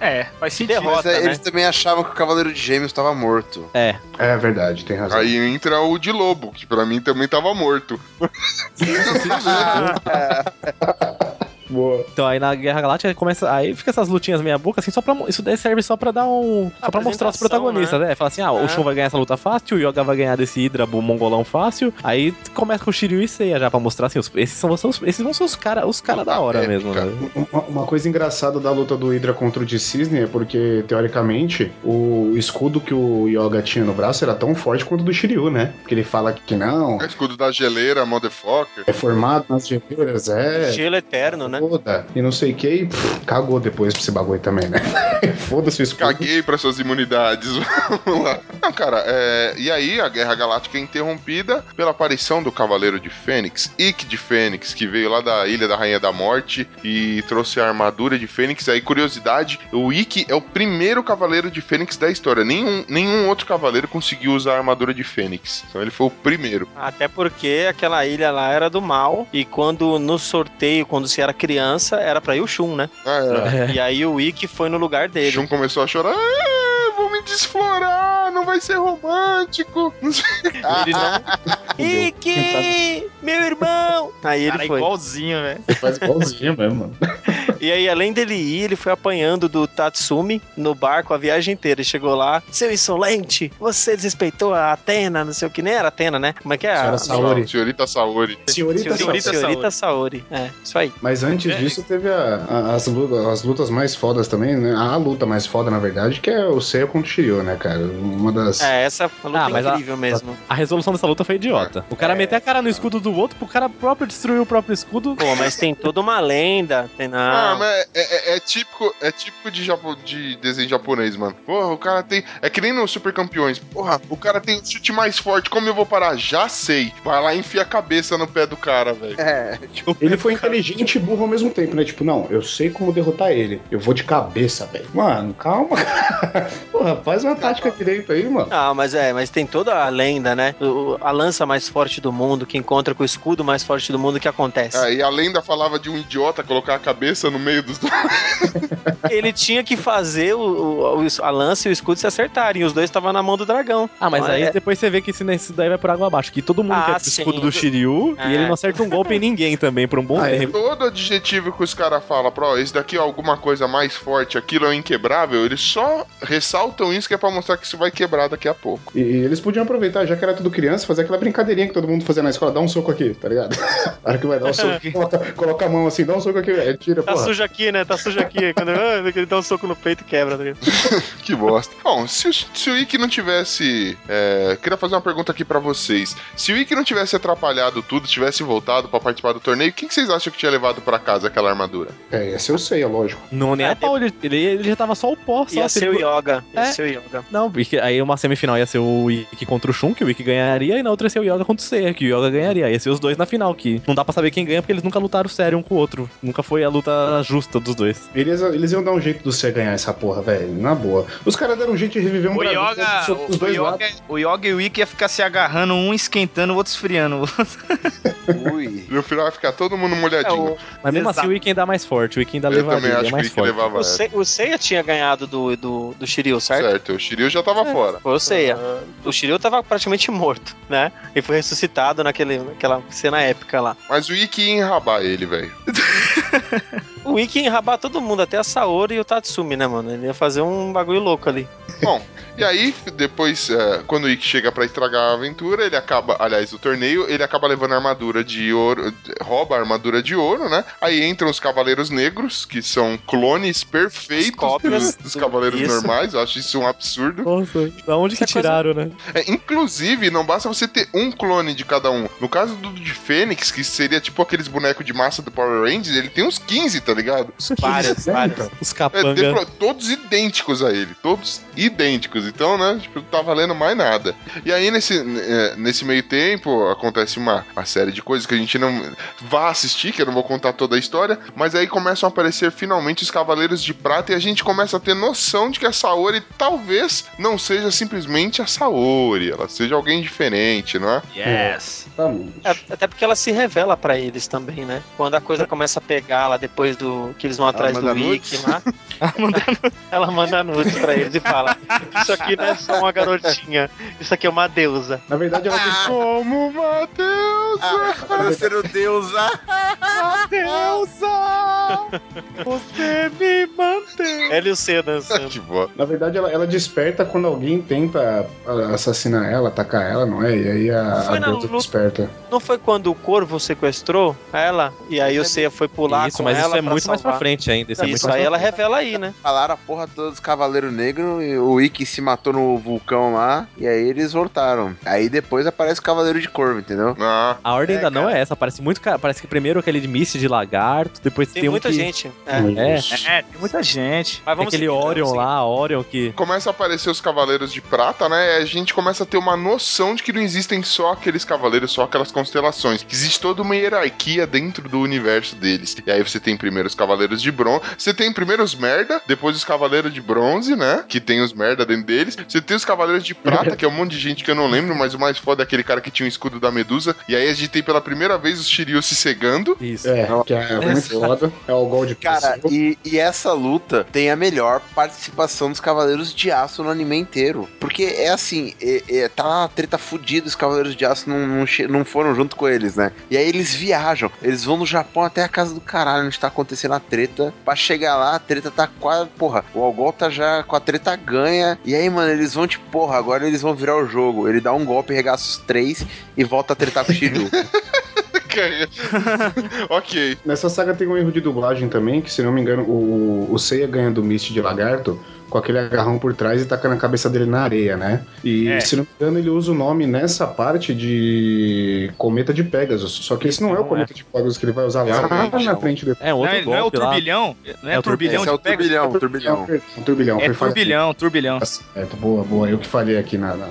É, faz sentido. Mas é, né? eles também achavam que o Cavaleiro de Gêmeos estava morto. É. É verdade, tem razão. Aí entra o de lobo, que pra mim também tava morto. Boa. Então aí na Guerra Galáctica começa. Aí fica essas lutinhas meia boca, assim, só pra. Isso daí serve só pra dar um. Só pra mostrar os protagonistas, né? Fala assim, ah, o É. Shun vai ganhar essa luta fácil, o Yoga vai ganhar desse Hydra o mongolão fácil. Aí começa com o Shiryu e Seiya já pra mostrar assim, os- esses, são, os- esses vão ser os caras os cara da hora épica. mesmo, né? Uma, uma coisa engraçada da luta do Hydra contra o de Cisne é porque, teoricamente, o escudo que o Yoga tinha no braço era tão forte quanto o do Shiryu, né? Porque ele fala que não, É escudo da geleira, motherfucker. é formado nas geleiras, é. Gelo eterno, né? Foda. E não sei o que, e pff, cagou depois pra esse bagulho também, né? Foda-se o escudo. Caguei pra suas imunidades. Vamos lá. Não, cara, é... e aí a Guerra Galáctica é interrompida pela aparição do Cavaleiro de Fênix, Ikki de Fênix, que veio lá da Ilha da Rainha da Morte e trouxe a armadura de Fênix. Aí, curiosidade, o Ikki é o primeiro Cavaleiro de Fênix da história. Nenhum, nenhum outro Cavaleiro conseguiu usar a armadura de Fênix. Então ele foi o primeiro. Até porque aquela ilha lá era do mal. E quando no sorteio, quando se era criança, era pra ir o Shun, né? Ah, é. E aí o Ikki foi no lugar dele. Shun começou a chorar. Ah, vou me desflorar, não vai ser romântico. Ele não. Ikki! Meu irmão! Aí ele Cara, foi. igualzinho, velho. Faz igualzinho mesmo, mano. E aí, além dele ir, ele foi apanhando do Tatsumi no barco a viagem inteira. Ele chegou lá, seu insolente, você desrespeitou a Atena, não sei o que, nem era Atena, né? Como é que é? Senhora A- Saori. Senhorita Saori. Senhorita, Senhorita, Saori. Senhorita Saori. É, isso aí. Mas antes disso teve a- a- as, lutas, as lutas mais fodas também, né? A luta mais foda, na verdade, que é o Seiya contra o Shiryu, né, cara? Uma das... É, essa luta Ah, é mas a- incrível mesmo. A resolução dessa luta foi idiota. O cara meter a cara no escudo do outro pro cara próprio destruir o próprio escudo. Pô, mas tem toda uma lenda. Tem não. Mas é, é- é típico, é típico de, japo- de desenho japonês, mano. Porra, o cara tem. É que nem no Super Campeões. Porra, o cara tem o chute mais forte. Como eu vou parar? Já sei. Vai lá e enfia a cabeça no pé do cara, velho. É, tipo, Ele foi inteligente e burro ao mesmo tempo, né? Tipo, não, eu sei como derrotar ele. Eu vou de cabeça, velho. Mano, calma. Porra, faz uma tática direito aí, mano. Ah, mas é, mas tem toda a lenda, né? O- a lança mais forte do mundo, que encontra com o escudo mais forte do mundo, o que acontece? É, e a lenda falava de um idiota colocar a cabeça no meio dos dois. Ele tinha que fazer o, o- o- a lança e o escudo se acertarem. E os dois estavam na mão do dragão. Ah, mas Então, aí é- depois você vê que isso, daí vai por água abaixo. Que todo mundo Ah, quer o sim. escudo do Shiryu É. e ele não acerta um golpe em ninguém também por um bom Ah, é. tempo. Todo adjetivo que os caras falam, pro, esse daqui é alguma coisa mais forte, aquilo é inquebrável, eles só ressaltam isso que é pra mostrar que isso vai quebrar daqui a pouco. E, e eles podiam aproveitar, já que era tudo criança, fazer aquela brincadeirinha que todo mundo fazia na escola, dá um soco aqui, tá ligado? A hora que vai dar um soco, coloca, coloca a mão assim, dá um soco aqui, é, tira, Tá porra. Sujo aqui, né? Tá sujo aqui. Quando ah, ele dá um soco no peito e quebra. Tá ligado? Que bosta. Bom, se o, se o Ikki não tivesse. é, queria fazer uma pergunta aqui pra vocês. Se o Ikki não tivesse atrapalhado tudo, tivesse voltado pra participar do torneio, quem que vocês acham que tinha levado pra casa aquela armadura? É, esse eu sei, é lógico. Não, nem a pau, ele, ele, ele já tava só o pó. Só, Ia se ser o Yoga. Ia É. ser o Yoga. Não, porque aí uma semifinal ia ser o Ikki contra o Shun, que o Ikki ganharia, e na outra ia ser o Yoga contra o Seiya, que o Yoga ganharia. Ia ser os dois na final, que não dá pra saber quem ganha, porque eles nunca lutaram sério um com o outro. Nunca foi a luta justa dos dois. Eles, eles iam dar um jeito do C ganhar essa porra, velho, na boa. Os caras deram um jeito de reviver um O dragão, Yoga, o, dos dois o lados. yoga, o Yoga e o Ikki ia ficar se agarrando, um esquentando, o outro esfriando. ui. No final vai ficar todo mundo molhadinho. É, o, Mas mesmo Exato. assim o Ikki ainda é mais forte, o Ikki ainda Eu levaria, também ele acho é que o mais Ikki forte. levava o. Se, o Seiya tinha ganhado do, do, do Shiryu, certo? Certo, o Shiryu já tava fora. Foi o Seiya. O Shiryu tava praticamente morto, né? E foi ressuscitado citado naquele, naquela cena épica lá. Mas o Ikki ia enrabar ele, velho. O Ikki ia enrabar todo mundo, até a Saori e o Tatsumi, né, mano? Ele ia fazer um bagulho louco ali. Bom, e aí, depois, é, quando o Ikki chega pra estragar a aventura, ele acaba, aliás, o torneio, ele acaba levando a armadura de ouro, rouba a armadura de ouro, né? Aí entram os Cavaleiros Negros, que são clones perfeitos dos, dos Cavaleiros Isso. normais, eu acho isso um absurdo. Nossa, da onde que Essa coisa- tiraram, né? É, inclusive, não basta você ter um clone de cada um. No caso do de Fênix, que seria tipo aqueles bonecos de massa do Power Rangers, ele tem uns 15, tá ligado? Várias, várias. Os É, capanga. deplo- todos idênticos a ele, todos idênticos. Então, né, tipo, não tá valendo mais nada. E aí, nesse, eh, nesse meio tempo, acontece uma, uma série de coisas que a gente não vá assistir, que eu não vou contar toda a história, mas aí começam a aparecer finalmente os Cavaleiros de Prata e a gente começa a ter noção de que a Saori talvez não seja simplesmente a Saori, ela seja alguém diferente, não é? Yes. É, até porque ela se revela pra eles também, né? Quando a coisa começa a pegar lá depois do que eles vão atrás do Wiki lá, ela manda nudes pra eles e fala: Isso aqui não é só uma garotinha, isso aqui é uma deusa. Na verdade, ela diz como uma deusa. Parecendo deusa. Deusa! Você me mantém. Ela e o C dançando. que boa. Na verdade, ela, ela desperta quando alguém tenta ah, assassinar ela, atacar ela, não é? E aí a, a deusa desperta. Não foi quando o corvo sequestrou ela e aí o C foi pular Isso, com mas ela isso é pra muito mais pra frente ainda. Isso, é Isso aí ela revela aí, né? Falaram a porra dos Cavaleiros Negros, e o Ikki se matou no vulcão lá, e aí eles voltaram. Aí depois aparece o Cavaleiro de Corvo, entendeu? Ah, A ordem É, ainda não cara. é essa. Parece muito. Parece que primeiro aquele de Mist de lagarto, depois Tem, tem, um muita que- gente. É. É, É, tem muita gente. Mas vamos aquele seguir, Orion vamos lá, Orion que. começa a aparecer os Cavaleiros de Prata, né? E a gente começa a ter uma noção de que não existem só aqueles cavaleiros, só aquelas constelações. Que existe toda uma hierarquia dentro do universo deles. E aí você tem primeiro os Cavaleiros de Bronze. Você tem primeiro os merda, depois os Cavaleiros de Bronze, né? Que tem os merda dentro deles. Você tem os Cavaleiros de Prata, que é um monte de gente que eu não lembro, mas o mais foda é aquele cara que tinha o escudo da Medusa. E aí a gente tem pela primeira vez os Shiryu se cegando. Isso. É, que é muito foda. É o Gold Cara, e, e essa luta tem a melhor participação dos Cavaleiros de Aço no anime inteiro. Porque é assim, é- é- tá uma treta fudida, os Cavaleiros de Aço não, não, não foram junto com eles, né? E aí eles viajam, eles vão no Japão até a casa do caralho, onde tá acontecendo a treta. Pra chegar lá, a treta tá quase. Porra, o Algol tá já com a treta ganha. E aí, mano, eles vão tipo, porra, agora eles vão virar o jogo. Ele dá um golpe, regaça os três e volta a tretar com o Shiryu. ok. Nessa saga tem um erro de dublagem também, que se não me engano, o, o Seiya ganha do Mist de lagarto com aquele agarrão por trás e taca na cabeça dele na areia, né? E É. se não me engano, ele usa o nome nessa parte de Cometa de Pegasus. Só que esse não é o Não Cometa de Pegasus que ele vai usar lá na não. frente do. É um Não outro é, não é o golpe lá. turbilhão? Não é, É o turbilhão Esse é o de Pegasus? turbilhão, o turbilhão. Um turbilhão. É falha- turbilhão, turbilhão. Tá certo, boa, boa. Eu que falei aqui na. na-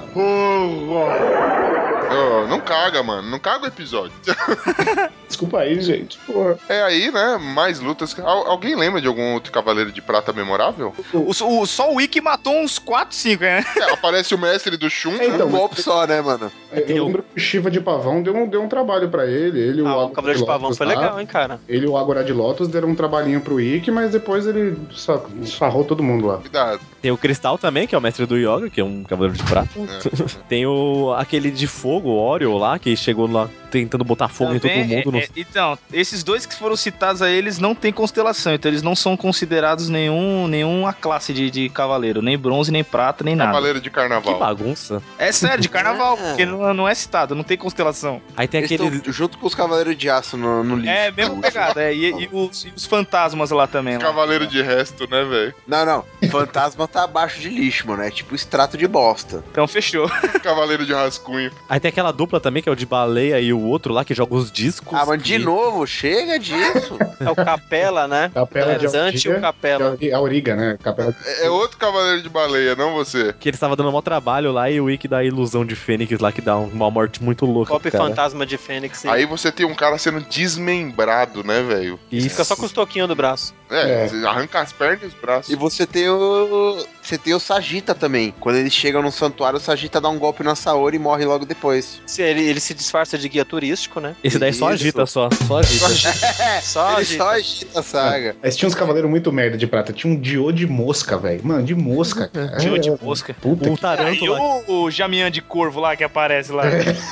Ô, não caga, mano. Não caga o episódio. Desculpa aí, gente. Porra. É aí, né? Mais lutas. Al- alguém lembra de algum outro Cavaleiro de Prata memorável? O, o- só o Wiki matou uns 4, 5, né? É, aparece o mestre do Shun. É, então, um golpe só, né, mano? Eu lembro que o Shiva de Pavão deu um, deu um trabalho pra ele. Ele o Ah, o Ágora Cavaleiro de Pavão Lotus foi legal, hein, cara? Ele e o Agora de Lotus deram um trabalhinho pro Ikki, mas depois ele só sarrou todo mundo lá. Cuidado. Tem o Cristal também, que é o mestre do Yoga, que é um cavaleiro de prata. Tem o aquele de fogo, o Oreo lá, que chegou lá tentando botar fogo em todo Também, mundo. é- no- é- então, esses dois que foram citados aí, eles não têm constelação, então eles não são considerados nenhum, nenhuma classe de, de cavaleiro, nem bronze, nem prata, nem nada. Cavaleiro de Que Carnaval. bagunça. É sério, de carnaval, É. porque não, não é citado, não tem constelação. Aí tem aquele. junto com os Cavaleiros de Aço no, no lixo. É, mesmo pegada, é, e, e os, e os fantasmas lá também. Lá. Cavaleiro de resto, né, velho? Não, não. Fantasma tá abaixo de lixo, mano. É tipo extrato de bosta. Então fechou. Cavaleiro de rascunho. Aí tem aquela dupla também, que é o de baleia e o outro lá, que joga os discos. Ah, mas de e- novo, chega disso. É o Capela, né? Capela de É, Dante e o Altia, Capela. é A Auriga, né? Capela É é outro Cavaleiro de Baleia, não você. Que ele estava dando um maior trabalho lá e o Wiki dá a ilusão de Fênix lá, que dá uma morte muito louca. Cara. fantasma de Fênix. sim. Aí você tem um cara sendo desmembrado, né, velho? Isso. Fica só com os toquinhos do braço. É, É. você arranca as pernas e os braços. E você tem o. Você tem o Sagita também. Quando eles chegam no santuário, o Sagita dá um golpe na Saori e morre logo depois. Depois. Se ele, ele se disfarça de guia turístico, né? Esse daí só agita, só. Só agita. Só Ele agita. só agita a saga. Mas tinha uns cavaleiros muito merda de prata. Tinha um Dio de mosca, velho. Mano, de mosca. cara. Dio de É, mosca. Puta Um que... E o, o Jamian de corvo lá que aparece lá.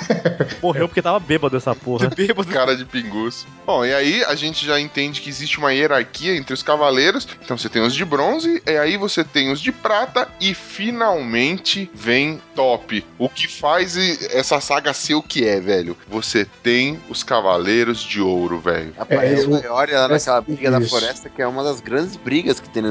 morreu porque tava bêbado essa porra. Bêbado. Cara de pinguço. Bom, e aí a gente já entende que existe uma hierarquia entre os cavaleiros. Então você tem os de bronze, e aí você tem os de prata, e finalmente vem top. O que faz e- essa saga ser o que é, velho? Você tem os cavaleiros de ouro, velho. Aparece É, o Eoria lá naquela briga da isso. floresta, que é uma das grandes brigas que tem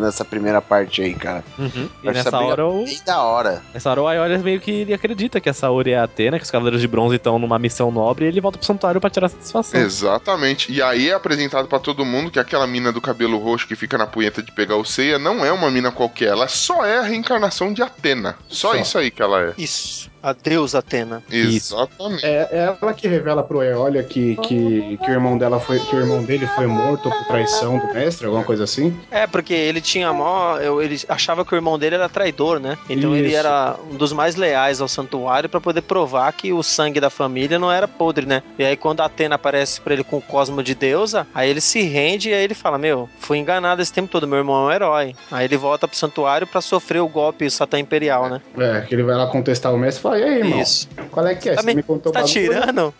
nessa primeira parte aí, cara. Uhum. E Essa nessa hora o. Bem da hora. Nessa hora o Aiolia meio que ele acredita que a Saori é a Atena, que os Cavaleiros de Bronze estão numa missão nobre e ele volta pro santuário pra tirar satisfação. Exatamente. E aí é apresentado pra todo mundo que aquela mina do cabelo roxo que fica na punheta de pegar o ceia não é uma mina qualquer, ela só é a reencarnação de Atena. Só, Só. isso aí que ela é. Isso. Adeus, Atena. Exatamente. É, é ela que revela pro Eolia que, que, que o irmão dela foi. Que o irmão dele foi morto por traição do mestre, alguma coisa assim. É, porque ele tinha mó. Ele achava que o irmão dele era traidor, né? Então ele Isso. era um dos mais leais ao santuário pra poder provar que o sangue da família não era podre, né? E aí quando a Atena aparece pra ele com o cosmo de deusa, aí ele se rende e aí ele fala: Meu, fui enganado esse tempo todo, meu irmão é um herói. Aí ele volta pro santuário pra sofrer o golpe Satã Imperial, né? É, que ele vai lá contestar o mestre e fala: E aí, irmão? Isso. Qual é que é? Tá Você me- me contou Tá tirando?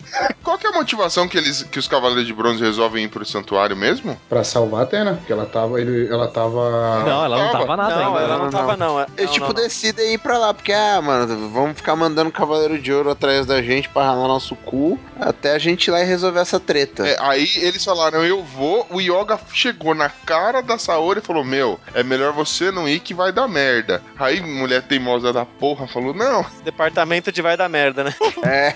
Qual que é a motivação que, eles, que os Cavaleiros de Bronze resolvem ir pro santuário mesmo? Pra salvar a Atena, porque ela tava. Ele, ela tava. Não, ela não tava nada Não, ainda. ela não tava, não. É- Eles, não, tipo, não, não. decidem ir pra lá, porque, ah, mano, vamos ficar mandando Cavaleiro de Ouro atrás da gente pra ralar nosso cu até a gente ir lá e resolver essa treta. É, aí eles falaram, eu vou. O Yoga chegou na cara da Saori e falou: Meu, é melhor você não ir que vai dar merda. Aí mulher teimosa da porra falou: Não, Departamento de vai dar merda, né?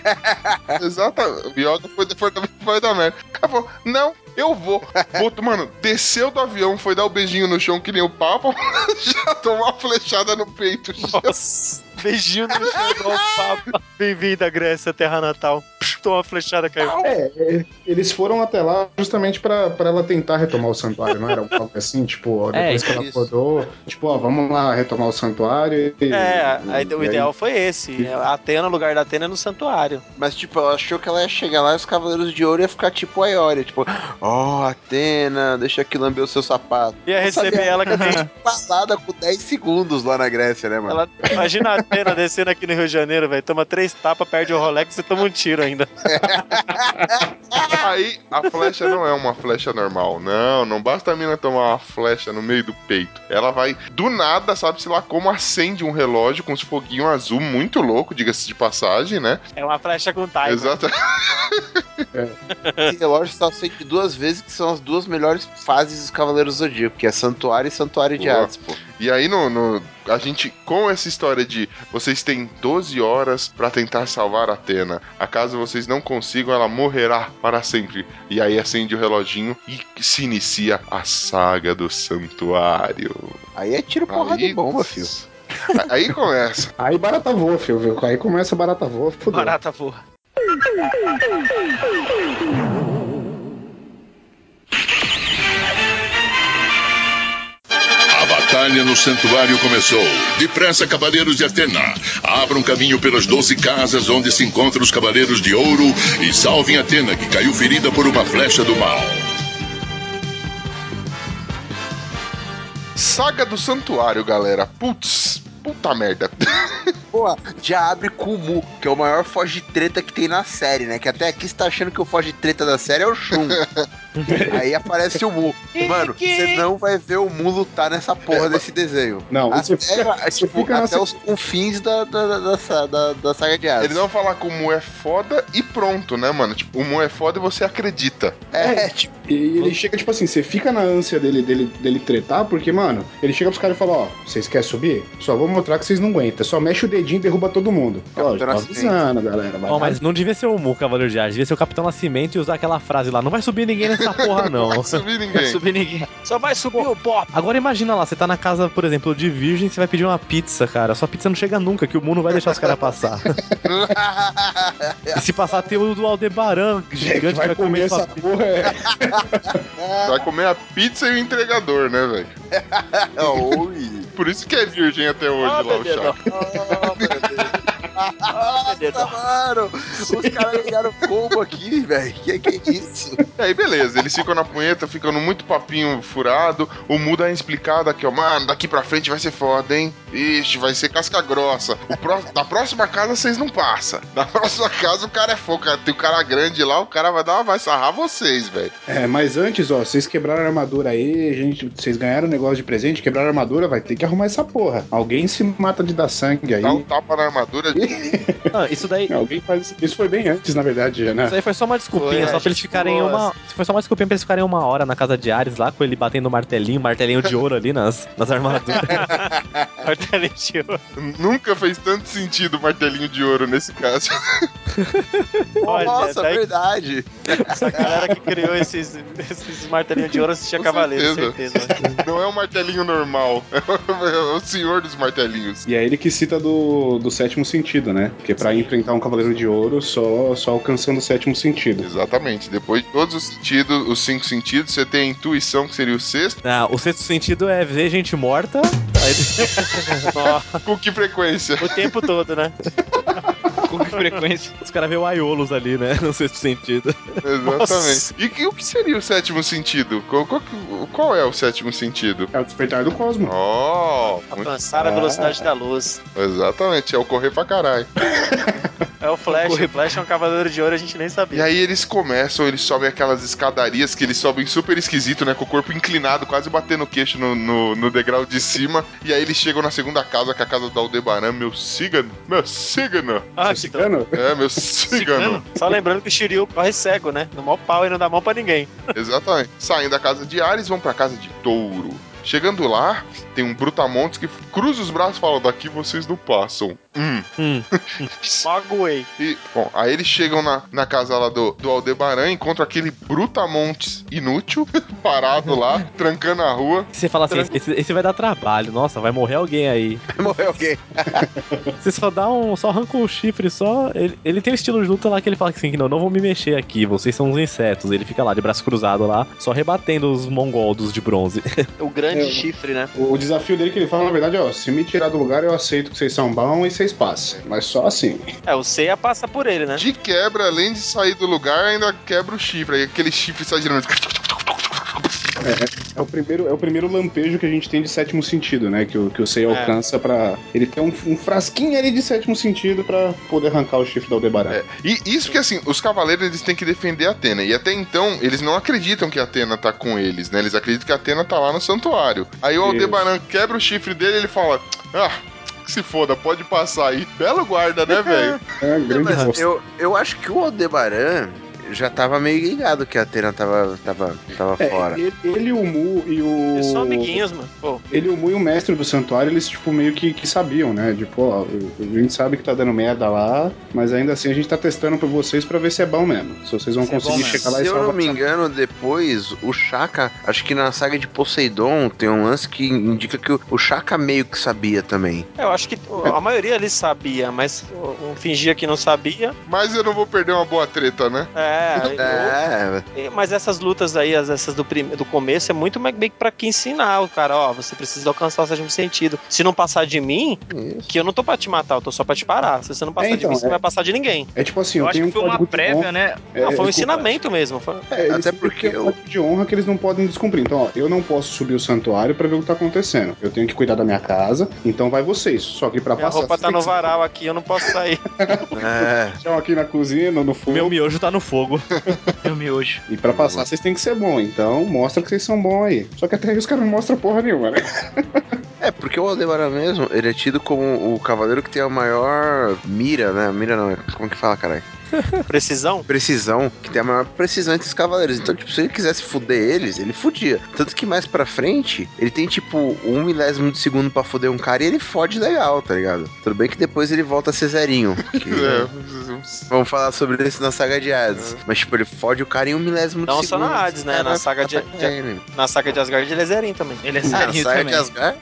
exata. O Yoga foi que vai dar merda. Falou: Não, eu vou. Outro, mano, desceu do avião, foi dar o beijinho no chão que nem o Papa, já tomou uma flechada no peito. Nossa, beijinho no chão do Papa. Bem-vindo à Grécia, terra natal. Toma uma flechada, caiu. É, é, eles foram até lá justamente pra, pra ela tentar retomar o santuário, não era algo assim? Tipo, É, depois que ela isso. acordou, tipo, ó, vamos lá retomar o santuário e. É, aí e o aí- ideal foi esse. A Atena, o lugar da Atena é no santuário. Mas, tipo, ela achou que ela ia chegar lá e os Cavaleiros de Ouro ia ficar tipo a Eoria, tipo, ó, Atena, deixa aqui lamber o seu sapato. Ia receber ela que nem. Passada com 10 segundos lá na Grécia, né, mano? Ela, imagina a Atena descendo aqui no Rio de Janeiro, velho. Toma três tapas, perde o Rolex e toma um tiro ainda. Aí a flecha não é uma flecha normal. Não, não basta a mina tomar uma flecha no meio do peito. Ela vai, do nada, sabe-se lá como acende um relógio com os foguinhos azul, muito louco, diga-se de passagem, né? É uma flecha com timer. Exato. Esse relógio só acende duas vezes, que são as duas melhores fases dos Cavaleiros do Zodíaco, que é Santuário e Santuário de. Hades, pô. E aí, no, no- a gente, com essa história de vocês têm 12 horas pra tentar salvar a Atena. Acaso vocês não consigam, ela morrerá para sempre. E aí acende o reloginho e se inicia a saga do santuário. Aí é tiro porrada Aí- e bomba, filho. Aí começa. Aí barata voa, filho, viu? Aí começa a barata voa, fudeu. Barata voa. batalha no santuário começou. Depressa, cavaleiros de Atena. Abram caminho pelas doze casas onde se encontram os cavaleiros de ouro e salvem Atena, que caiu ferida por uma flecha do mal. Saga do santuário, galera. Putz, puta merda. Pô, já abre com o Mu, que é o maior foge treta que tem na série, né? Que até aqui você tá achando que o foge treta da série é o Shun. Aí aparece o Mu. Mano, você não vai ver o Mu lutar nessa porra desse desenho. Não, até, você fica- você tipo, até se- os confins da, da, da, da, da- saga de Hades. Eles vão falar que o Mu é foda e pronto, né, mano? Tipo, o Mu é foda e você acredita. É, tipo, E ele chega, tipo assim, você fica na ânsia dele, dele, dele tretar, porque, mano, ele chega pros caras e fala, ó, vocês querem subir? Só vou mostrar que vocês não aguentam. Só mexe o dedinho e derruba todo mundo. Ó, tô avisando, galera. Vai lá. mas não devia ser o Mu Cavaleiro de Hades, devia ser o Capitão Nascimento e usar aquela frase lá: não vai subir ninguém nessa porra, não. Não vai subir ninguém. Não subir ninguém. Só vai subir o Bob. Agora imagina lá, você tá na casa, por exemplo, de virgem, você vai pedir uma pizza, cara. Sua pizza não chega nunca, que o Mu não vai deixar os caras passar. e se passar, tem o do Aldebaran, gigante, vai que vai comer comer sua essa porra, é. Vai comer a pizza e o entregador, né, velho? Oi. Por isso que é virgem até hoje Ah, lá o. não. Nossa, mano! Os caras ligaram combo aqui, velho. Que que é isso? E aí, beleza, eles ficam na punheta, ficam no muito papinho furado. O Mu dá uma explicada aqui, ó. Mano, daqui pra frente vai ser foda, hein? Ixi, vai ser casca grossa. O pró- da próxima casa vocês não passam. Da próxima casa o cara é fogo. Tem o cara grande lá, o cara vai dar uma, vai sarrar vocês, velho. É, mas antes, ó, vocês quebraram a armadura aí, gente, vocês ganharam um negócio de presente, quebraram a armadura, vai ter que arrumar essa porra. Alguém se mata de dar sangue aí. Dá um tapa na armadura. Ah, isso daí. Alguém faz. Isso foi bem antes, na verdade, né? Isso aí foi só uma desculpinha, Foi, só pra eles ficarem ficou uma. Foi só uma desculpinha pra eles ficarem uma hora na casa de Ares lá, com ele batendo o martelinho, martelinho de ouro ali nas, nas armaduras. Martelinho de ouro. Nunca fez tanto sentido o martelinho de ouro nesse caso. Olha, Nossa, daí- verdade. Essa galera que criou esses, esses martelinhos de ouro assistia Cavaleiro, certeza. Não é um martelinho normal. É o senhor dos martelinhos. E é ele que cita do, do sétimo sentido, né? Porque pra enfrentar um Cavaleiro de Ouro, só, só alcançando o sétimo sentido. Exatamente. Depois de todos os sentidos, os cinco sentidos, você tem a intuição, que seria o sexto. Ah, o sexto sentido é ver gente morta. Aí... Com que frequência? O tempo todo, né? Com que frequência? Os caras veem o Aiolos ali, né? No sexto sentido. Exatamente. E, que- o que seria o sétimo sentido? Qual, qual, qual é o sétimo sentido? É o despertar do cosmo. Oh, muito- Alcançar a velocidade da luz. Exatamente, é o correr pra caralho. É o Flash. O Flash é um cavaleiro de ouro, a gente nem E sabia. aí eles começam, eles sobem aquelas escadarias que eles sobem super esquisito, né? Com o corpo inclinado, quase batendo o queixo no, no, no degrau de cima. E aí eles chegam na segunda casa, que é a casa do Aldebaran, meu cigano. Meu cigano. Ah, Cigano? É, meu cigano. Só lembrando que o Shiryu corre cego, né? No maior pau e não dá mão pra ninguém. Exatamente. Saem da casa de Ares, vão pra casa de Touro. Chegando lá, tem um Brutamontes que cruza os braços e fala: daqui vocês não passam. Hum. Hum. Magoei. E, bom, aí eles chegam na, na casa lá do, do Aldebaran, encontram aquele Brutamontes inútil, parado lá, trancando a rua. Você fala assim, esse, esse vai dar trabalho, nossa, vai morrer alguém aí. Morreu alguém. Você só dá um. Só arranca o chifre, só. Ele, ele tem um estilo de luta lá que ele fala assim: que não, não vou me mexer aqui, vocês são uns insetos. Ele fica lá de braço cruzado lá, só rebatendo os mongoldos de bronze. O grande É. chifre, né? O desafio dele que ele fala, na verdade, ó, se me tirar do lugar, eu aceito que vocês são bons e vocês passam. Mas só assim. É, o Seiya passa por ele, né? De quebra, além de sair do lugar, ainda quebra o chifre. Aí aquele chifre sai girando. É, é o primeiro, é o primeiro lampejo que a gente tem de sétimo sentido, né? Que o, que o Sei É. alcança pra. Ele tem um, um frasquinho ali de sétimo sentido pra poder arrancar o chifre da Aldebaran. É, e isso que assim, os cavaleiros eles têm que defender a Atena. E até então, eles não acreditam que a Atena tá com eles, né? Eles acreditam que a Atena tá lá no santuário. Aí o Isso. Aldebaran quebra o chifre dele e ele fala: Ah, que se foda, pode passar aí. Belo guarda, né, velho? É, grande Mas bosta. eu, eu acho que o Aldebaran já tava meio ligado que a Atena tava, tava, tava É, fora. ele, ele, o Mu e o. Eles são amiguinhos, mano. Pô, Ele, o Mu e o mestre do santuário, eles, tipo, meio que, que sabiam, né? Tipo, ó, a gente sabe que tá dando merda lá, mas ainda assim a gente tá testando pra vocês pra ver se é bom mesmo. Se vocês vão Se é conseguir mesmo. chegar lá e Se eu não me engano, depois o Shaka, acho que na saga de Poseidon tem um lance que indica que o, o Shaka meio que sabia também. eu acho que a maioria ali sabia, mas um fingia que não sabia. Mas eu não vou perder uma boa treta, né? É, É, eu- mas essas lutas aí, as- essas do, prim- do começo, é muito mais meio que pra que ensinar o cara, ó, você precisa alcançar o sétimo sentido. Se não passar de mim, que eu não tô pra te matar, eu tô só pra te parar. Se você não passar É, de então, mim, você é- não vai passar de ninguém. É tipo assim, Eu eu, acho tenho que um foi uma código de prévia, né? É, não, foi um ensinamento mesmo. Foi... É, Até porque um eu- de honra que eles não podem descumprir. Então, ó, eu não posso subir o santuário pra ver o que tá acontecendo. Eu tenho que cuidar da minha casa, então vai vocês. Só que pra Minha passar. roupa vocês tá no varal aqui, eu não posso sair. é. Estão aqui na cozinha, no, no fogo. Meu miojo tá no fogo. Meu miojo. E pra passar, vocês têm que ser bom. Então, mostra que vocês são bons aí. Só que até aí os caras não mostram porra nenhuma, né? É, porque o Aldebaran mesmo, ele é tido como o cavaleiro que tem a maior mira, né? Mira não, como que fala, caralho? Precisão? Precisão, que tem a maior precisão entre os cavaleiros. Então, tipo, se ele quisesse fuder eles, ele fudia. Tanto que mais pra frente, ele tem, tipo, um milésimo de segundo pra fuder um cara e ele fode legal, tá ligado? Tudo bem que depois ele volta a ser zerinho. que- É, Vamos falar sobre isso na saga de Hades. Mas, tipo, ele fode o cara em um milésimo de Não segundo. só na Hades, né? Na saga de, de- na saga de Asgard ele é zerinho também. Ele é Ah, na saga de Asgard?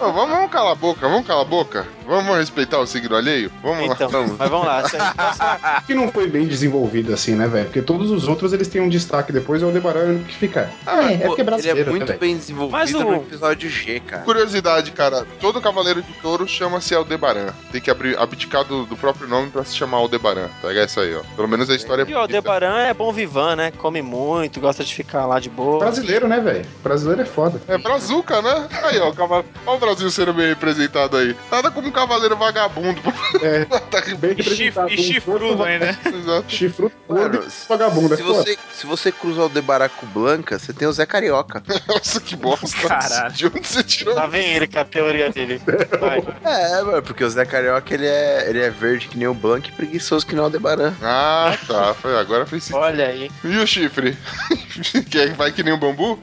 Ô, vamos, vamos calar a boca, vamos calar a boca. Vamos respeitar o signo alheio? Vamos Então, lá. Vamos. mas vamos lá. isso aí. Que não foi bem desenvolvido assim, né, velho? Porque todos os outros eles têm um destaque depois, é o Aldebaran que fica. Ah, é, é porque é brasileiro. Ele é muito né, velho? bem desenvolvido Mas o- no episódio G, cara. Curiosidade, cara, todo cavaleiro de touro chama-se Aldebaran. Tem que abrir, abdicar do, do próprio nome pra se chamar Aldebaran. Pega isso aí, ó. Pelo menos a história é E o Aldebaran é bom vivan, né? Come muito, gosta de ficar lá de boa. Brasileiro, né, velho? Brasileiro é foda. É brazuca, né? Aí, ó, cavalo... Olha o Brasil sendo bem representado aí. Nada como um cavaleiro vagabundo. É, tá bem E, chif, representado. e chifrudo ainda, né? Exato. Chifrudo Mano, vagabundo. é Se foda. você, se você cruza o Aldebaran com Blanca, você tem o Zé Carioca. Nossa, que bosta. Caralho. De onde você tirou? Lá vem ele com a teoria dele. Vai. É, mano, porque o Zé Carioca ele é, ele é verde que nem o Blanca e preguiçoso que nem o Aldebaran. Ah, tá. Foi, agora fez sentido. Olha aí. E o chifre? Quer vai que nem um bambu?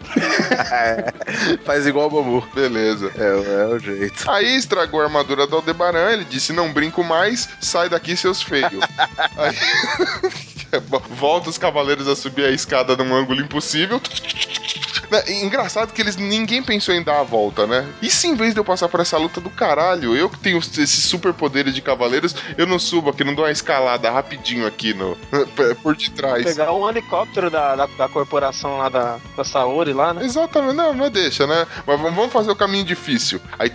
Faz igual o bambu. Beleza. É, é o jeito. Aí estragou a armadura do Aldebaran, ele disse, não brinco mais, sai daqui, seus feios. Aí... Volta os cavaleiros a subir a escada num ângulo impossível. Né, Engraçado que eles ninguém pensou em dar a volta, né? E se em vez de eu passar por essa luta do caralho, eu que tenho esses superpoderes de cavaleiros, eu não subo aqui, não dou uma escalada rapidinho aqui no por detrás. Pegar um helicóptero da, da, da corporação lá da, da Saori lá, né? Exatamente, não, mas deixa, né? Mas vamos fazer o caminho difícil. Aí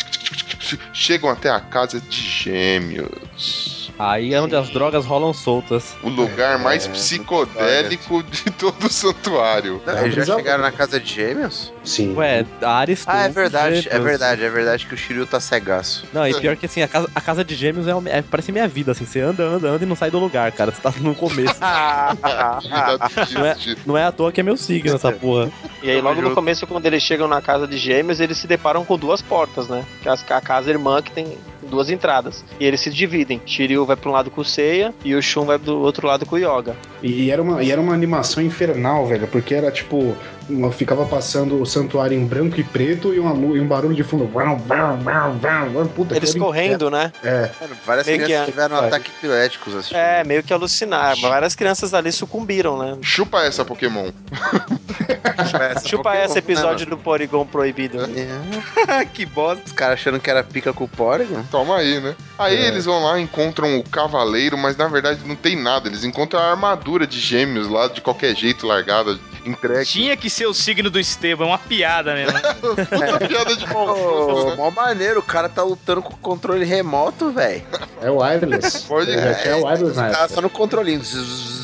chegam até a casa de gêmeos. Aí é onde as drogas rolam soltas. O lugar mais psicodélico de todo o santuário. Não, eles já chegaram na casa de gêmeos? Sim. Ué, Ares Ah, é verdade, é verdade, é verdade que o Shiryu tá cegaço. Não, e pior que assim, a casa, a casa de gêmeos é, é- parece minha vida, assim. Você anda, anda, anda e não sai do lugar, cara. Você tá no começo. não, é, não é à toa que é meu signo essa porra. E aí, logo no começo, quando eles chegam na casa de gêmeos, eles se deparam com duas portas, né? Que é a casa irmã que tem duas entradas. E eles se dividem. Shiryu vai pra um lado com o Seiya e o Shun vai do outro lado com o Yoga. E era, uma, e era uma animação infernal, velho, porque era tipo. uma- Ficava passando o santuário em branco e preto e, uma, e um barulho de fundo. Puta, Eles correndo, né? É. Várias Meio que crianças é. tiveram É. ataques epiléticos assistindo. É, meio que alucinar. Várias crianças ali sucumbiram, né? Chupa essa, Pokémon. Chupa esse episódio do Porygon proibido. que bosta. Os caras achando que era pica com o Porygon. Toma aí, né? Aí É. eles vão lá, encontram o cavaleiro, mas na verdade não tem nada. Eles encontram a armadura de gêmeos lá, de qualquer jeito, largada, entregue. Tinha que ser o signo do Esteban, é uma piada mesmo. Puta piada de pau. Ô, mó maneiro, o cara tá lutando com o controle remoto, velho. É o wireless. Pode é, é o wireless na Tá só no controlinho.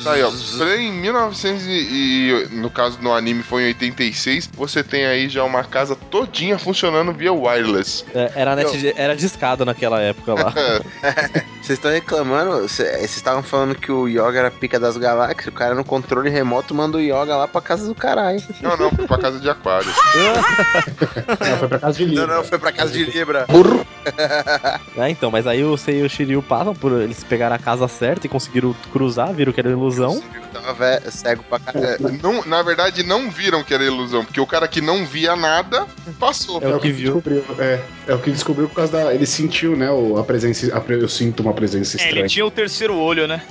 Tá aí, ó. Em 1900 e, e, no caso no anime foi em 86, você tem aí já uma casa todinha funcionando via wireless. É, era, net era discado naquela época lá. Vocês estão reclamando? Cê- Vocês estavam falando que o Yoga era pica das galáxias. O cara no controle remoto manda o Yoga lá pra casa do caralho. Não, não, foi pra casa de aquário. Não, foi pra casa de Libra. Não, não, foi pra casa de Libra. Burro. É, então, mas aí o Sei e o Shiryu passam por. Eles pegaram a casa certa e conseguiram cruzar, viram que era ilusão. Tava cego pra caralho. É, não, na verdade, não viram que era ilusão, porque o cara que não via nada passou. É o que descobriu. É, é o que descobriu por causa da. Ele sentiu, né? O, a presença. a pre- eu sinto uma presença É, estranha. ele tinha o terceiro olho, né?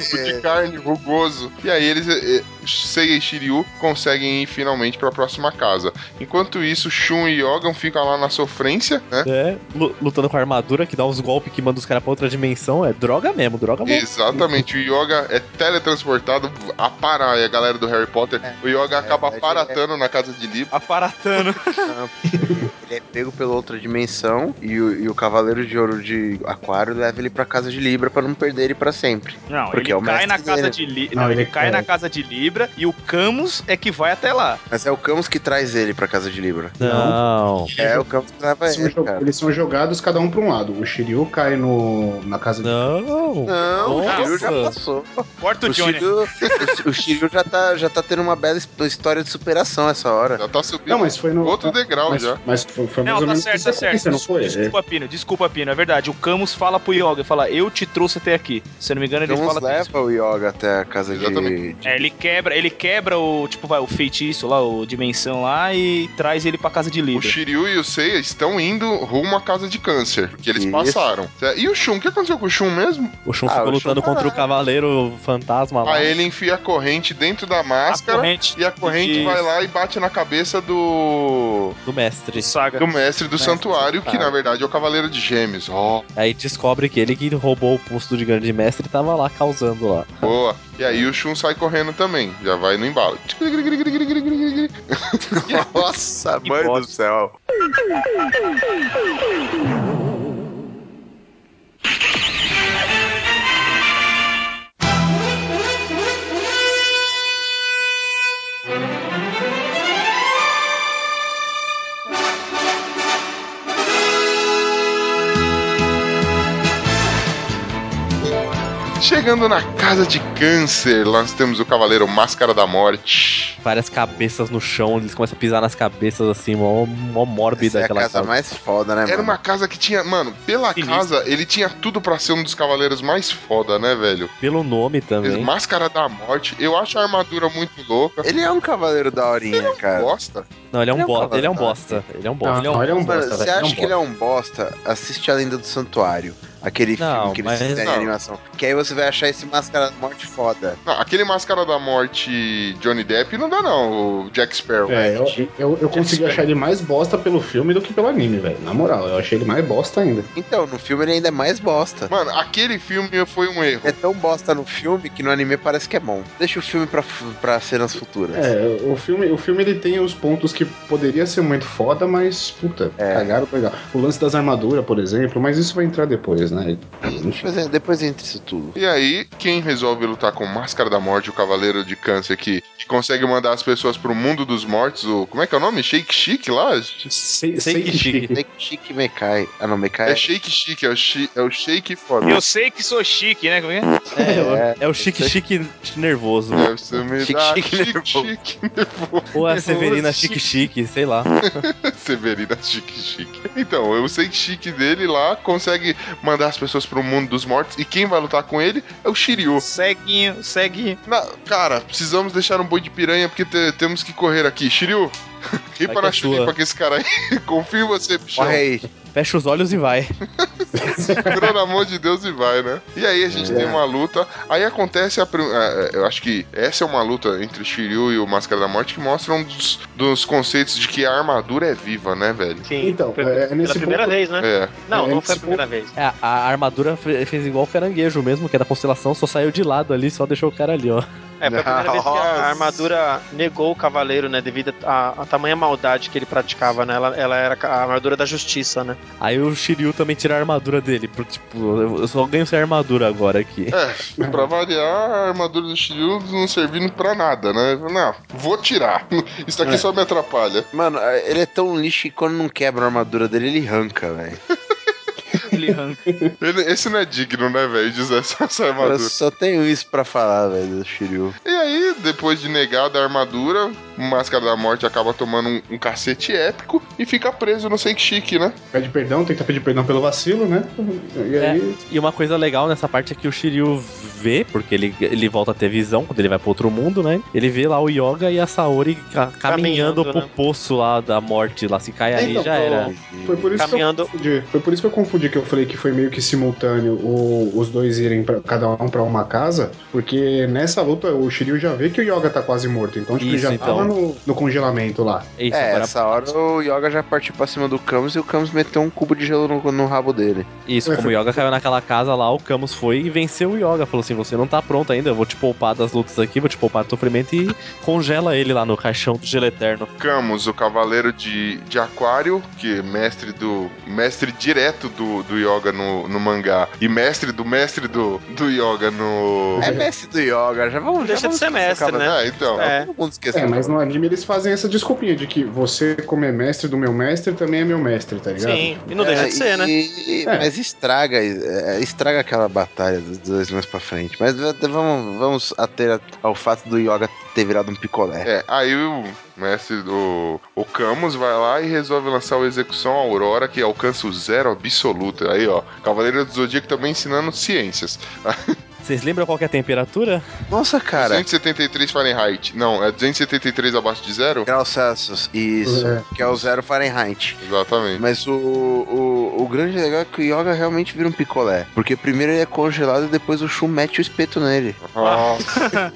tipo de carne, rugoso. E aí eles, eh, Seiya e Shiryu, conseguem ir finalmente pra próxima casa. Enquanto isso, Shun e Yogan ficam lá na sofrência, né? É, lu- lutando com a armadura que dá uns golpes que manda os caras pra outra dimensão. É droga mesmo, droga mesmo. Exatamente, o Yoga é teletransportado a parar, e a galera do Harry Potter. o Yoga acaba aparatando na casa de Libra. Aparatando. Ele é pego pela outra dimensão e o, e o Cavaleiro de Ouro de Aquário leva ele pra casa de Libra pra não perder ele pra sempre. Não, Porque ele é o cai na casa dele. de Libra. Não, ele ele- cai é. na casa de Libra e o Camus é que vai até lá. Mas é o Camus que traz ele pra casa de Libra. Não. É o Camus que leva Eles são, ele, cara. eles são jogados cada um pra um lado. O Shiryu cai no, na casa de. Não! Não, o Shiryu já passou. Corta o O Johnny. Shiryu, o, o Shiryu já, tá, já tá tendo uma bela his- história de superação essa hora. Já tá subindo Não, mas foi no. outro degrau mas, já. Mas foi, foi mais Não, ou tá menos certo, tá certo. não foi? Desculpa, Pino, desculpa, Pino, é verdade. O Camus fala pro Yoga, fala, eu te trouxe até aqui. Se eu não me engano, ele Camus fala. leva o Yoga até a casa de, Exatamente. de- É, ele quebra quebra, ele quebra o, tipo, vai, o feitiço lá, o dimensão lá e traz ele pra casa de O Lida. Shiryu e o Seiya estão indo rumo à casa de câncer, porque eles Isso. passaram. E o Shun, o que aconteceu com o Shun mesmo? O Shun Ah, ficou o lutando Shun- contra o cavaleiro fantasma lá. Aí ele enfia a corrente dentro da máscara corrente e a corrente vai lá e bate na cabeça do. Do mestre. Saga. Do mestre do Mestre santuário, que na verdade é o Cavaleiro de Gêmeos. Ó, Aí descobre que ele que roubou o posto de grande mestre e tava lá causando lá. boa. E aí o Shun sai correndo também, já vai no embalo. Nossa, mãe do céu. Chegando na casa de câncer, nós temos o Cavaleiro Máscara da Morte. Várias cabeças no chão, eles começam a pisar nas cabeças assim, mó, mó mórbida Essa é aquela casa mais foda, né, Era mano? uma casa que tinha, mano, pela casa, ele tinha tudo pra ser um dos cavaleiros mais foda, né, velho? Pelo nome também. Máscara da Morte, eu acho a armadura muito louca. Ele é um cavaleiro da horinha, cara. Bosta. Não, ele é um, Ele é um bo- cavaleiro ele é um bosta. Ele é um bosta. Não, ele é um Mano, bosta, você acha é um que ele é um bosta? Assiste a Lenda do Santuário. Aquele Não, filme que eles mas fizeram em animação. Que aí você vai achar esse Máscara da Morte foda. Não, aquele Máscara da Morte Johnny Depp não dá não, o Jack Sparrow. É, eu, eu, eu consegui achar ele mais bosta pelo filme do que pelo anime, velho. Na moral, eu achei ele mais bosta ainda. Então, no filme ele ainda é mais bosta. Mano, aquele filme foi um erro. É tão bosta no filme que no anime parece que é bom. Deixa o filme pra, pra cenas futuras. É, o filme, o filme ele tem os pontos que poderia ser muito foda, mas puta, cagaram legal. O lance das armaduras, por exemplo, mas isso vai entrar depois, né? Depois, é- depois entre isso tudo. E aí, quem resolve lutar com o Máscara da Morte, o Cavaleiro de Câncer, que, que consegue mandar as pessoas pro mundo dos mortos, o. Como é que é o nome? Shake Chic lá? Que chique. Shake Chique Mekai. Ah, não, Mekai É Shake Chic, é o, chi, é o Shake foda. Eu sei que sou chique, né? Como é? que é? É, o- é o chique chique nervoso. Deve ser me Chique, dá chique, chique, nervoso. chique, nervoso. Ou é a Severina chique chique, sei lá. Severina Chique Chique. Então, eu sei que Chique dele lá consegue mandar as pessoas pro mundo dos mortos. E quem vai lutar com ele é o Shiryu. Ceguinho, ceguinho. Na- cara, precisamos deixar um boi de piranha porque te- temos que correr aqui. Shiryu, rimpa que é com esse cara aí. Confio em você, bichão. Corre aí. Fecha os olhos e vai. Segura na mão de Deus e vai, né? E aí a gente É. tem uma luta. Aí acontece a. Eu acho que essa é uma luta entre o Shiryu e o Máscara da Morte que mostra um dos, dos conceitos de que a armadura é viva, né, velho? Sim. Então, Foi é, é pela nesse primeira ponto- vez, né? É. Não, É, não foi a primeira vez. É, a armadura fe- fez igual o caranguejo mesmo, que é da constelação, só saiu de lado ali, só deixou o cara ali, ó. É, foi a primeira vez que a armadura negou o cavaleiro, né? Devido a tamanha maldade que ele praticava, né? Ela, ela era a armadura da justiça, né? Aí o Shiryu também tira a armadura dele, pro, tipo, eu só ganho sem armadura agora aqui. É, pra variar, a armadura do Shiryu não servindo pra nada, né? Não, vou tirar. Isso aqui É. só me atrapalha. Mano, ele é tão lixo que quando não quebra a armadura dele, ele arranca, velho. Ele arranca. Ele- esse não é digno, né, velho, de usar essa, essa Eu armadura. só tenho isso pra falar, velho, do Shiryu. E aí, depois de negar da armadura, o Máscara da Morte acaba tomando um, um cacete épico e fica preso no Chique, né? Pede perdão, tenta pedir perdão pelo vacilo, né? E É, aí. e uma coisa legal nessa parte é que o Shiryu vê, porque ele, ele volta a ter visão quando ele vai pro outro mundo, né? Ele vê lá o Yoga e a Saori ca- caminhando, Caminhando, pro né? poço lá da morte, lá se cai ali Então, já era. Foi por isso Caminhando- que eu confundi. Foi por isso que eu confundi que eu falei que foi meio que simultâneo o- os dois irem pra, cada um pra uma casa, porque nessa luta o Shiryu já vê que o Yoga tá quase morto, então tipo, ele Isso, já então. tava no, no congelamento lá. Isso, é, agora- essa hora o Yoga já partiu pra cima do Camus e o Camus meteu um cubo de gelo no, no rabo dele. Isso, como o Yoga caiu naquela casa lá, o Camus foi e venceu o Yoga. Falou assim: você não tá pronto ainda, eu vou te poupar das lutas aqui, vou te poupar do sofrimento e congela ele lá no caixão do gelo eterno. Camus, o cavaleiro de, de Aquário, que é mestre do. mestre direto do, do Yoga no, no mangá. E mestre do mestre do, do Yoga no. É mestre do Yoga, já vamos Deixa já de ser mestre, né? Ah, então. É. Todo mundo esqueceu. É, mas no anime eles fazem essa desculpinha de que você, como é mestre do meu mestre, também é meu mestre, tá ligado? Sim, e não deixa É, de ser, né? e- e- É. Mas estraga, é, estraga aquela batalha dos dois mais pra frente. Mas vamos, vamos ater ao fato do Yoga ter virado um picolé. É, aí o mestre do. O Camus vai lá e resolve lançar o Execução Aurora, que alcança o zero absoluto. Aí, ó, Cavaleiro do Zodíaco também ensinando ciências. Vocês lembram qual que é a temperatura? Nossa, cara. 273 Fahrenheit. Não, é 273 abaixo de zero? Graus Celsius, isso. É. Que é o zero Fahrenheit. Exatamente. Mas o, o, o grande legal é que o Yoga realmente vira um picolé. Porque primeiro ele é congelado e depois o Shun mete o espeto nele.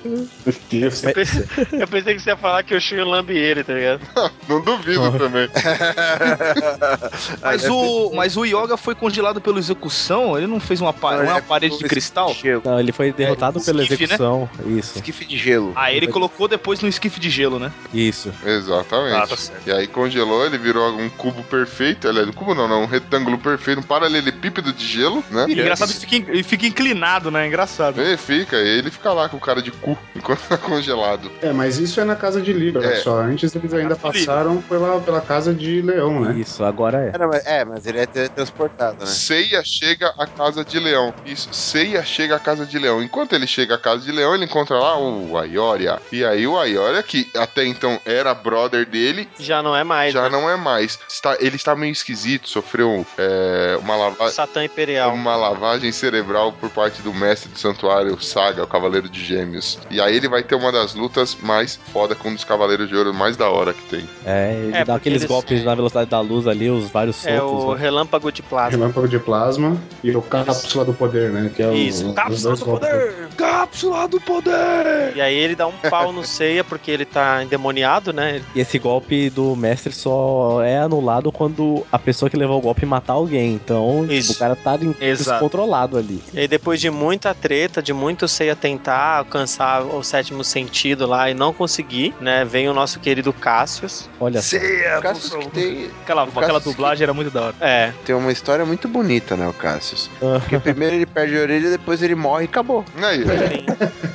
Meu Deus. Eu pensei, eu pensei que você ia falar que o Shun lambe ele, tá ligado? Não duvido também. Mas o, mas o Yoga foi congelado pela execução? Ele não fez uma, uma é parede de cristal? Não, ele foi derrotado pela esquife, né? execução. Isso. Esquife de gelo. Ah, ele colocou depois no esquife de gelo, né? Isso. Exatamente. Ah, tá certo. E aí congelou, ele virou um cubo perfeito. Aliás, um cubo não, não, um retângulo perfeito, um paralelepípedo de gelo, né? Engraçado que fica, ele fica inclinado, né? Engraçado. Ele fica, e ele fica lá com o cara de cu enquanto tá congelado. É, mas isso é na casa de Libra É. só. Antes eles ainda passaram pela, pela casa de Leão, né? Isso, agora é. É, não, mas- é, mas ele é teletransportado, né? Seiya chega à casa de leão. Isso, Seiya chega à casa de leão. Enquanto ele chega à casa de leão, ele encontra lá o Ayoria. E aí o Ayoria, que até então era brother dele, Já não é mais. já né? não é mais. Está, ele está meio esquisito, sofreu é, uma lavagem. Satã Imperial. Uma lavagem cerebral por parte do mestre do santuário Saga, o Cavaleiro de Gêmeos. E aí ele vai ter uma das lutas mais foda com um dos Cavaleiros de Ouro mais da hora que tem. É, ele É, dá aqueles eles- golpes na velocidade da luz ali, os vários É soltos. o né? relâmpago de plasma. Relâmpago de plasma e o cápsula do poder, né? Que é o, Isso, cápsula do poder! Cápsula do poder! E aí ele dá um pau no Seiya porque ele tá endemoniado, né? E esse golpe do mestre só é anulado quando a pessoa que levou o golpe matar alguém. Então, tipo, o cara tá descontrolado ali. E aí depois de muita treta, de muito Seiya tentar alcançar o sétimo sentido lá e não conseguir, né? Vem o nosso querido Cassius. Olha só. O Cassius que tem, Aquela, aquela dublagem era muito da hora. É. tem uma história muito bonita, né, o Cassius? Porque primeiro ele perde a orelha, depois ele morre e acabou. Aí,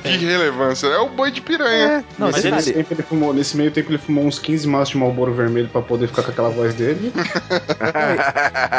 que relevância. É o boi de piranha. Não, Nesse, nesse tempo ele fumou, nesse meio tempo ele fumou uns 15 maços de Malboro vermelho pra poder ficar com aquela voz dele.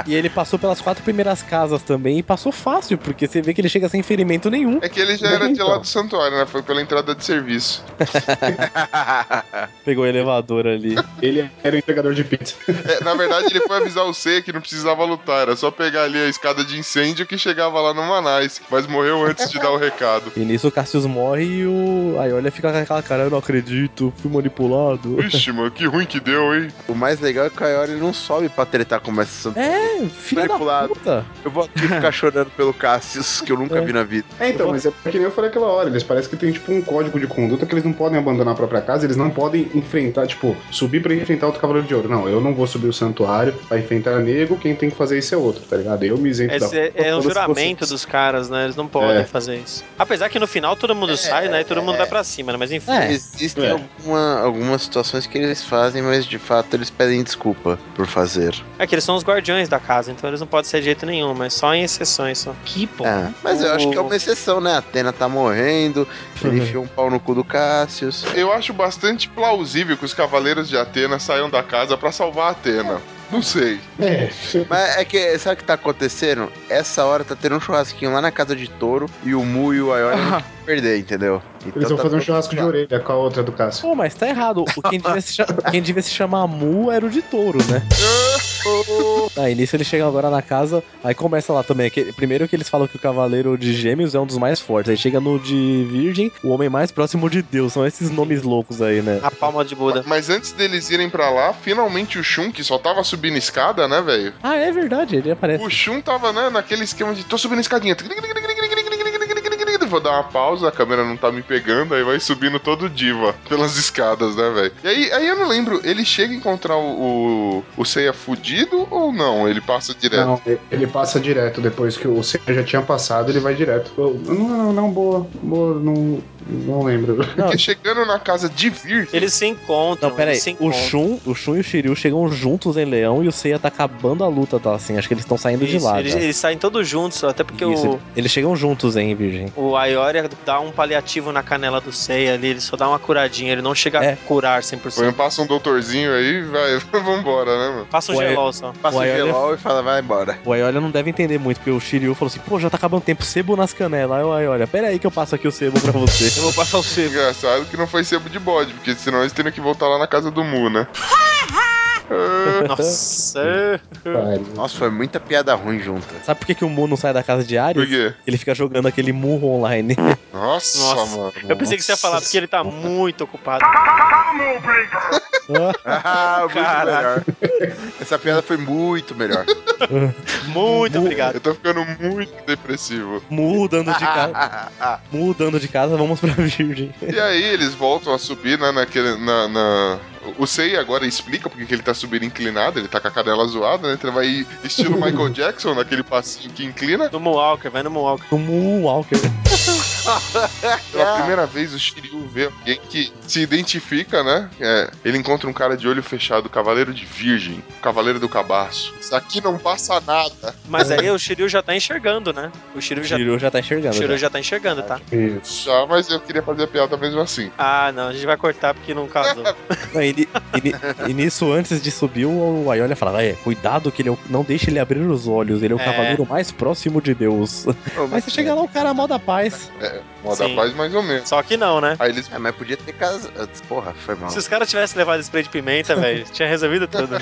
E ele passou pelas quatro primeiras casas também e passou fácil, porque você vê que ele chega sem ferimento nenhum. É que ele já era de lá do santuário, né? Foi pela entrada de serviço. Pegou o elevador ali. Ele era o entregador de pizza. É, na verdade, ele foi avisar o Seiya que não precisava lutar, era só pegar ali a escada de incêndio que chegava lá no Manais. Mas morreu antes de dar o recado. E nisso o Cassius morre e o Aiolia fica com aquela cara, eu não acredito, fui manipulado. Ixi, mano, que ruim que deu, hein? O mais legal é que o Ayori não sobe pra tretar com Santuário. É, filha da Manipulado. puta. Eu vou aqui ficar chorando pelo Cassius, que eu nunca vi na vida. É, então, mas é que nem eu falei aquela hora, eles parecem que tem tipo um código de conduta que eles não podem abandonar a própria casa, eles não podem enfrentar, tipo, subir pra enfrentar outro Cavaleiro de Ouro. Não, eu não vou subir o santuário pra enfrentar nego, quem tem que fazer isso é outro, tá ligado? Eu me isento da Esse é, é um juramento dos caras, né? Eles não podem É. fazer isso. Apesar que no final todo mundo sai, né? E todo mundo vai pra cima, né? Mas enfim. Existem É. alguma- algumas situações que eles fazem, mas de fato eles pedem desculpa por fazer. É que eles são os guardiões da casa, então eles não podem ser de jeito nenhum, mas só em exceções só. Que pô. É, mas eu acho que é uma exceção, né? A Atena tá morrendo, ele enfiou um pau no cu do Cassius. Eu acho bastante plausível que os cavaleiros de Atena saiam da casa pra salvar a Atena. Não sei. É, Mas é que, sabe o que tá acontecendo? Essa hora tá tendo um churrasquinho lá na casa de touro e o Mu e o Ayori querem perder, entendeu? Então eles vão tá fazer um churrasco de orelha com a outra do Cássio. Pô, mas tá errado. O- Quem devia, se quem devia se chamar Mu era o de touro, né? Aí nisso eles chegam agora na casa, aí começa lá também. que- primeiro que eles falam que o Cavaleiro de Gêmeos é um dos mais fortes. Aí chega no de Virgem, o homem mais próximo de Deus. São esses nomes loucos aí, né? A palma de Buda. Mas antes deles irem pra lá, finalmente o Shun, que só tava subindo escada, né, velho? Ah, é verdade, ele aparece. O Shun tava, né, naquele esquema de tô subindo escadinha. Vou dar uma pausa, a câmera não tá me pegando, aí vai subindo todo diva pelas escadas, né, velho? E aí, aí eu não lembro, ele chega a encontrar o, o, o Seiya fudido ou não? Ele passa direto? Não, ele passa direto, depois que o Senna já tinha passado, ele vai direto. Não, não, não, boa, boa, não, não lembro. Porque chegando na casa de Vir, Eles se encontram. Não, pera aí. eles se O encontram. Shun, o Shun e o Shiryu chegam juntos em Leão e o Seiya tá acabando a luta, tá? Assim, acho que eles estão saindo de Isso, lá. eles, eles saem todos juntos, até porque Isso, o, Eles chegam juntos, hein, Virgem? o Ayoria dá um paliativo na canela do Seiya ali, ele só dá uma curadinha, ele não chega É. a curar Põe, 100%. passa um doutorzinho aí, vai, vambora, né, mano? Passa um O gelol só. Passa O o Ayori- gelol e fala, vai embora. O Ayolia não deve entender muito, porque o Shiryu falou assim, pô, já tá acabando tempo, sebo nas canelas. Aí o Ayolia, pera aí que eu passo aqui o sebo pra você. Eu vou passar o sebo. Engraçado que não foi sebo de bode, porque senão eles teriam que voltar lá na casa do Mu, né? Nossa. Nossa, foi muita piada ruim junta. Sabe por que, que o Mu não sai da casa de Ares? Por quê? Ele fica jogando aquele Mu online. Nossa, Nossa. mano. Eu pensei que você ia falar porque ele tá muito ocupado. Ah, muito Caralho. melhor. Essa piada foi muito melhor. Muito obrigado. Eu tô ficando muito depressivo. Mudando de casa. Mudando de casa, vamos pra Virgem. E aí eles voltam a subir, né, naquele, na, na- O Sei agora explica porque que ele tá subindo inclinado, ele tá com a cadela zoada, né? Então ele vai estilo Michael Jackson, naquele passinho que inclina. No Moonwalker, vai no Moonwalker. O Moonwalker. Pela primeira vez o Shiryu vê alguém que se identifica, né? É, ele encontra um cara de olho fechado, Cavaleiro de Virgem, Cavaleiro do Cabaço. Isso aqui não passa nada. Mas aí o Shiryu já tá enxergando, né? O Shiryu já, Shiryu já tá enxergando. o Shiryu já. já tá enxergando, tá? Já, mas eu queria fazer a piada mesmo assim. Ah, não, a gente vai cortar porque não casou. Não, e, ni- e ni- e nisso, antes de subir, o Aiolia fala: é, cuidado que ele é o- não deixe ele abrir os olhos, ele é o É. cavaleiro mais próximo de Deus. Mas você chega lá, o cara é mó da paz. É, moda Sim. paz mais ou menos. Só que não, né? Aí eles. É, mas podia ter casa. Porra, foi mal. Se os caras tivessem levado spray de pimenta, velho, tinha resolvido tudo.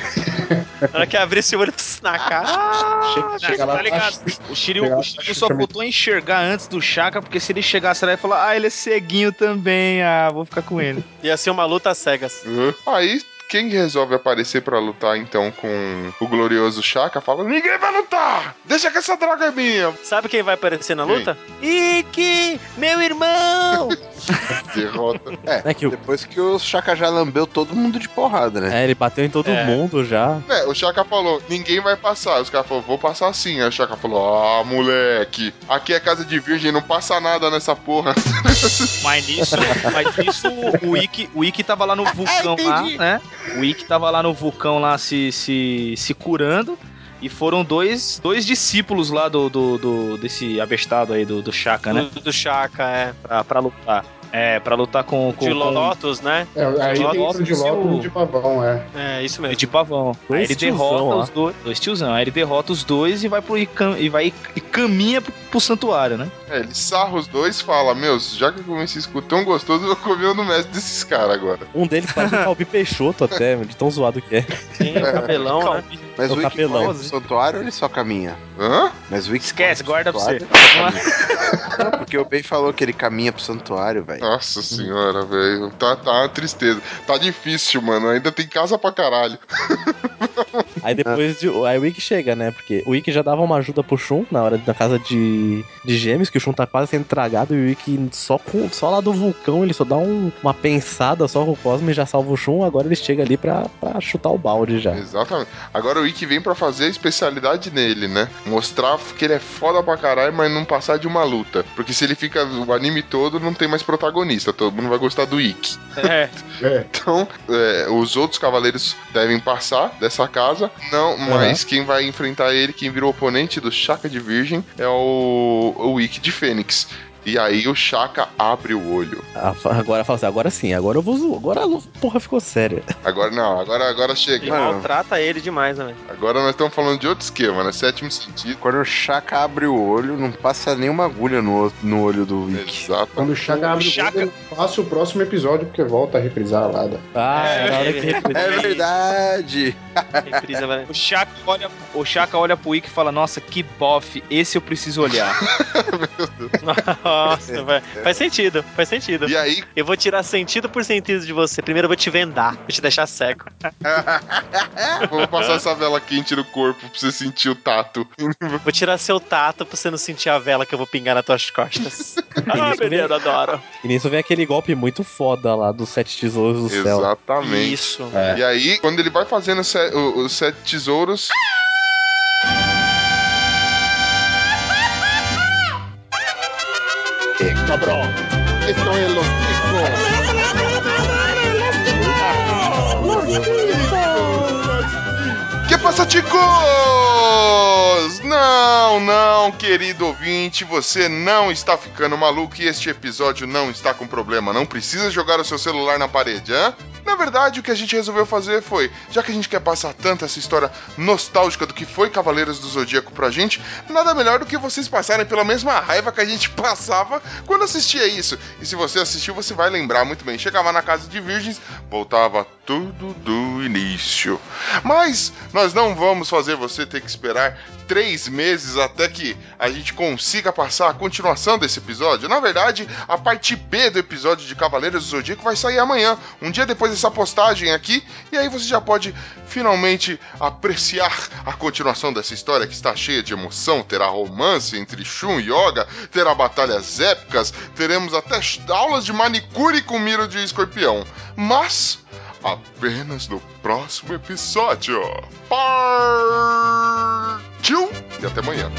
Na hora que abrisse o olho na cara. Ah, Chega lá, tá ligado? O Shiryu, Chega o Shiryu só chama- faltou enxergar antes do Shaka, porque se ele chegasse lá e falar, ah, ele é ceguinho também, ah, vou ficar com ele. Ia ser uma luta às cegas. Uhum. Aí, quem resolve aparecer pra lutar então com o glorioso Shaka fala: Ninguém vai lutar! Deixa que essa draga é minha! Sabe quem vai aparecer na Quem? luta? Ikki, meu irmão! Derrota. É, É que o- depois que o Chaka já lambeu todo mundo de porrada, né? É, ele bateu em todo É. mundo já. É, o Chaka falou: Ninguém vai passar. Os caras falaram: Vou passar sim. Aí o Chaka falou: Ah, moleque, aqui é casa de virgem, não passa nada nessa porra. Mas nisso, mas nisso o Ikki, o Ikki tava lá no vulcão lá, né? O Ikki tava lá no vulcão lá se, se, se curando. E foram dois, dois discípulos lá do, do, do- desse abestado aí, do, do Shaka, né? Do, do Chaka, é. Pra, pra lutar. É, pra lutar com, com, De com Lotus, né? É, aí tem Lotus de o- Lotus e de pavão, é. É, isso de mesmo. pavão. Dois aí ele derrota lá. os dois. Dois tiozão. Aí ele derrota os dois e vai pro e, e vai e caminha pro, pro santuário, né? É, ele sarra os dois e fala: Meus, já que eu comi esse escudo tão gostoso, eu vou comer o no mestre desses caras agora. Um deles parece um Calbi Peixoto até, de tão zoado que é. Tem o cabelão, né? Mas o o corre pro santuário ou ele só caminha? Hã? Mas o Wiki Esquece, guarda pro pra você. porque o Ben falou que ele caminha pro santuário, velho. Nossa senhora, velho. Tá, tá uma tristeza. Tá difícil, mano. Ainda tem casa pra caralho. Aí depois de, aí o Ikki chega, né? Porque o Ikki já dava uma ajuda pro Shun na hora da casa de, de gêmeos, que o Shun tá quase sendo tragado e o Ikki só, com, só lá do vulcão ele só dá um- uma pensada só com o Cosmo e já salva o Shun. Agora ele chega ali pra, pra chutar o balde já. Exatamente. Agora o Ikki vem pra fazer a especialidade nele, né? Mostrar que ele é foda pra caralho, mas não passar de uma luta. Porque se ele fica o anime todo, não tem mais protagonista. Todo mundo vai gostar do Ikki. É. É. Então, é, os outros cavaleiros devem passar dessa casa. Não, mas quem vai enfrentar ele, quem virou oponente do Shaka de Virgem, é o, o Ikki de Fênix. E aí o Shaka abre o olho. Ah, Agora fala assim, agora sim, agora eu vou zoar. Agora a porra ficou séria. Agora não, agora, agora E chega. maltrata ele demais, né? velho? Agora nós estamos falando de outro esquema, né? Sétimo sentido. Quando o Chaka abre o olho, não passa nenhuma agulha no, no olho do Wiki. Exato. Quando o Chaka abre o olho, eu faço o próximo episódio, porque volta a reprisar a lada. Ah, É, na hora que reprisa. É verdade. Reprisa, velho. O Shaka olha, o Shaka olha pro Ikki e fala, nossa, que bofe, esse eu preciso olhar. Nossa, velho. Faz sentido, faz sentido. E aí, Eu vou tirar sentido por sentido de você. Primeiro eu vou te vendar, vou te deixar cego. vamos passar essa vela quente no corpo pra você sentir o tato. Vou tirar seu tato pra você não sentir a vela que eu vou pingar nas tuas costas. ah, menino, adoro. E nisso vem aquele golpe muito foda lá dos sete tesouros do céu. Exatamente. Isso. E aí, quando ele vai fazendo os sete tesouros. Eh, passa, Tico? Não, não, querido ouvinte, você não está ficando maluco e este episódio não está com problema. Não precisa jogar o seu celular na parede, hã? Na verdade, o que a gente resolveu fazer foi, já que a gente quer passar tanto essa história nostálgica do que foi Cavaleiros do Zodíaco pra gente, nada melhor do que vocês passarem pela mesma raiva que a gente passava quando assistia isso. E se você assistiu, você vai lembrar muito bem. Chegava na casa de virgens, voltava tudo do início. Mas nós não vamos fazer você ter que esperar três meses até que a gente consiga passar a continuação desse episódio. Na verdade, a parte B do episódio de Cavaleiros do Zodíaco vai sair amanhã, um dia depois dessa postagem aqui, e aí você já pode finalmente apreciar a continuação dessa história que está cheia de emoção. Terá romance entre Shun e Yoga, terá batalhas épicas, teremos até aulas de manicure com Miro de Escorpião. Mas apenas no próximo episódio. Partiu! E até amanhã.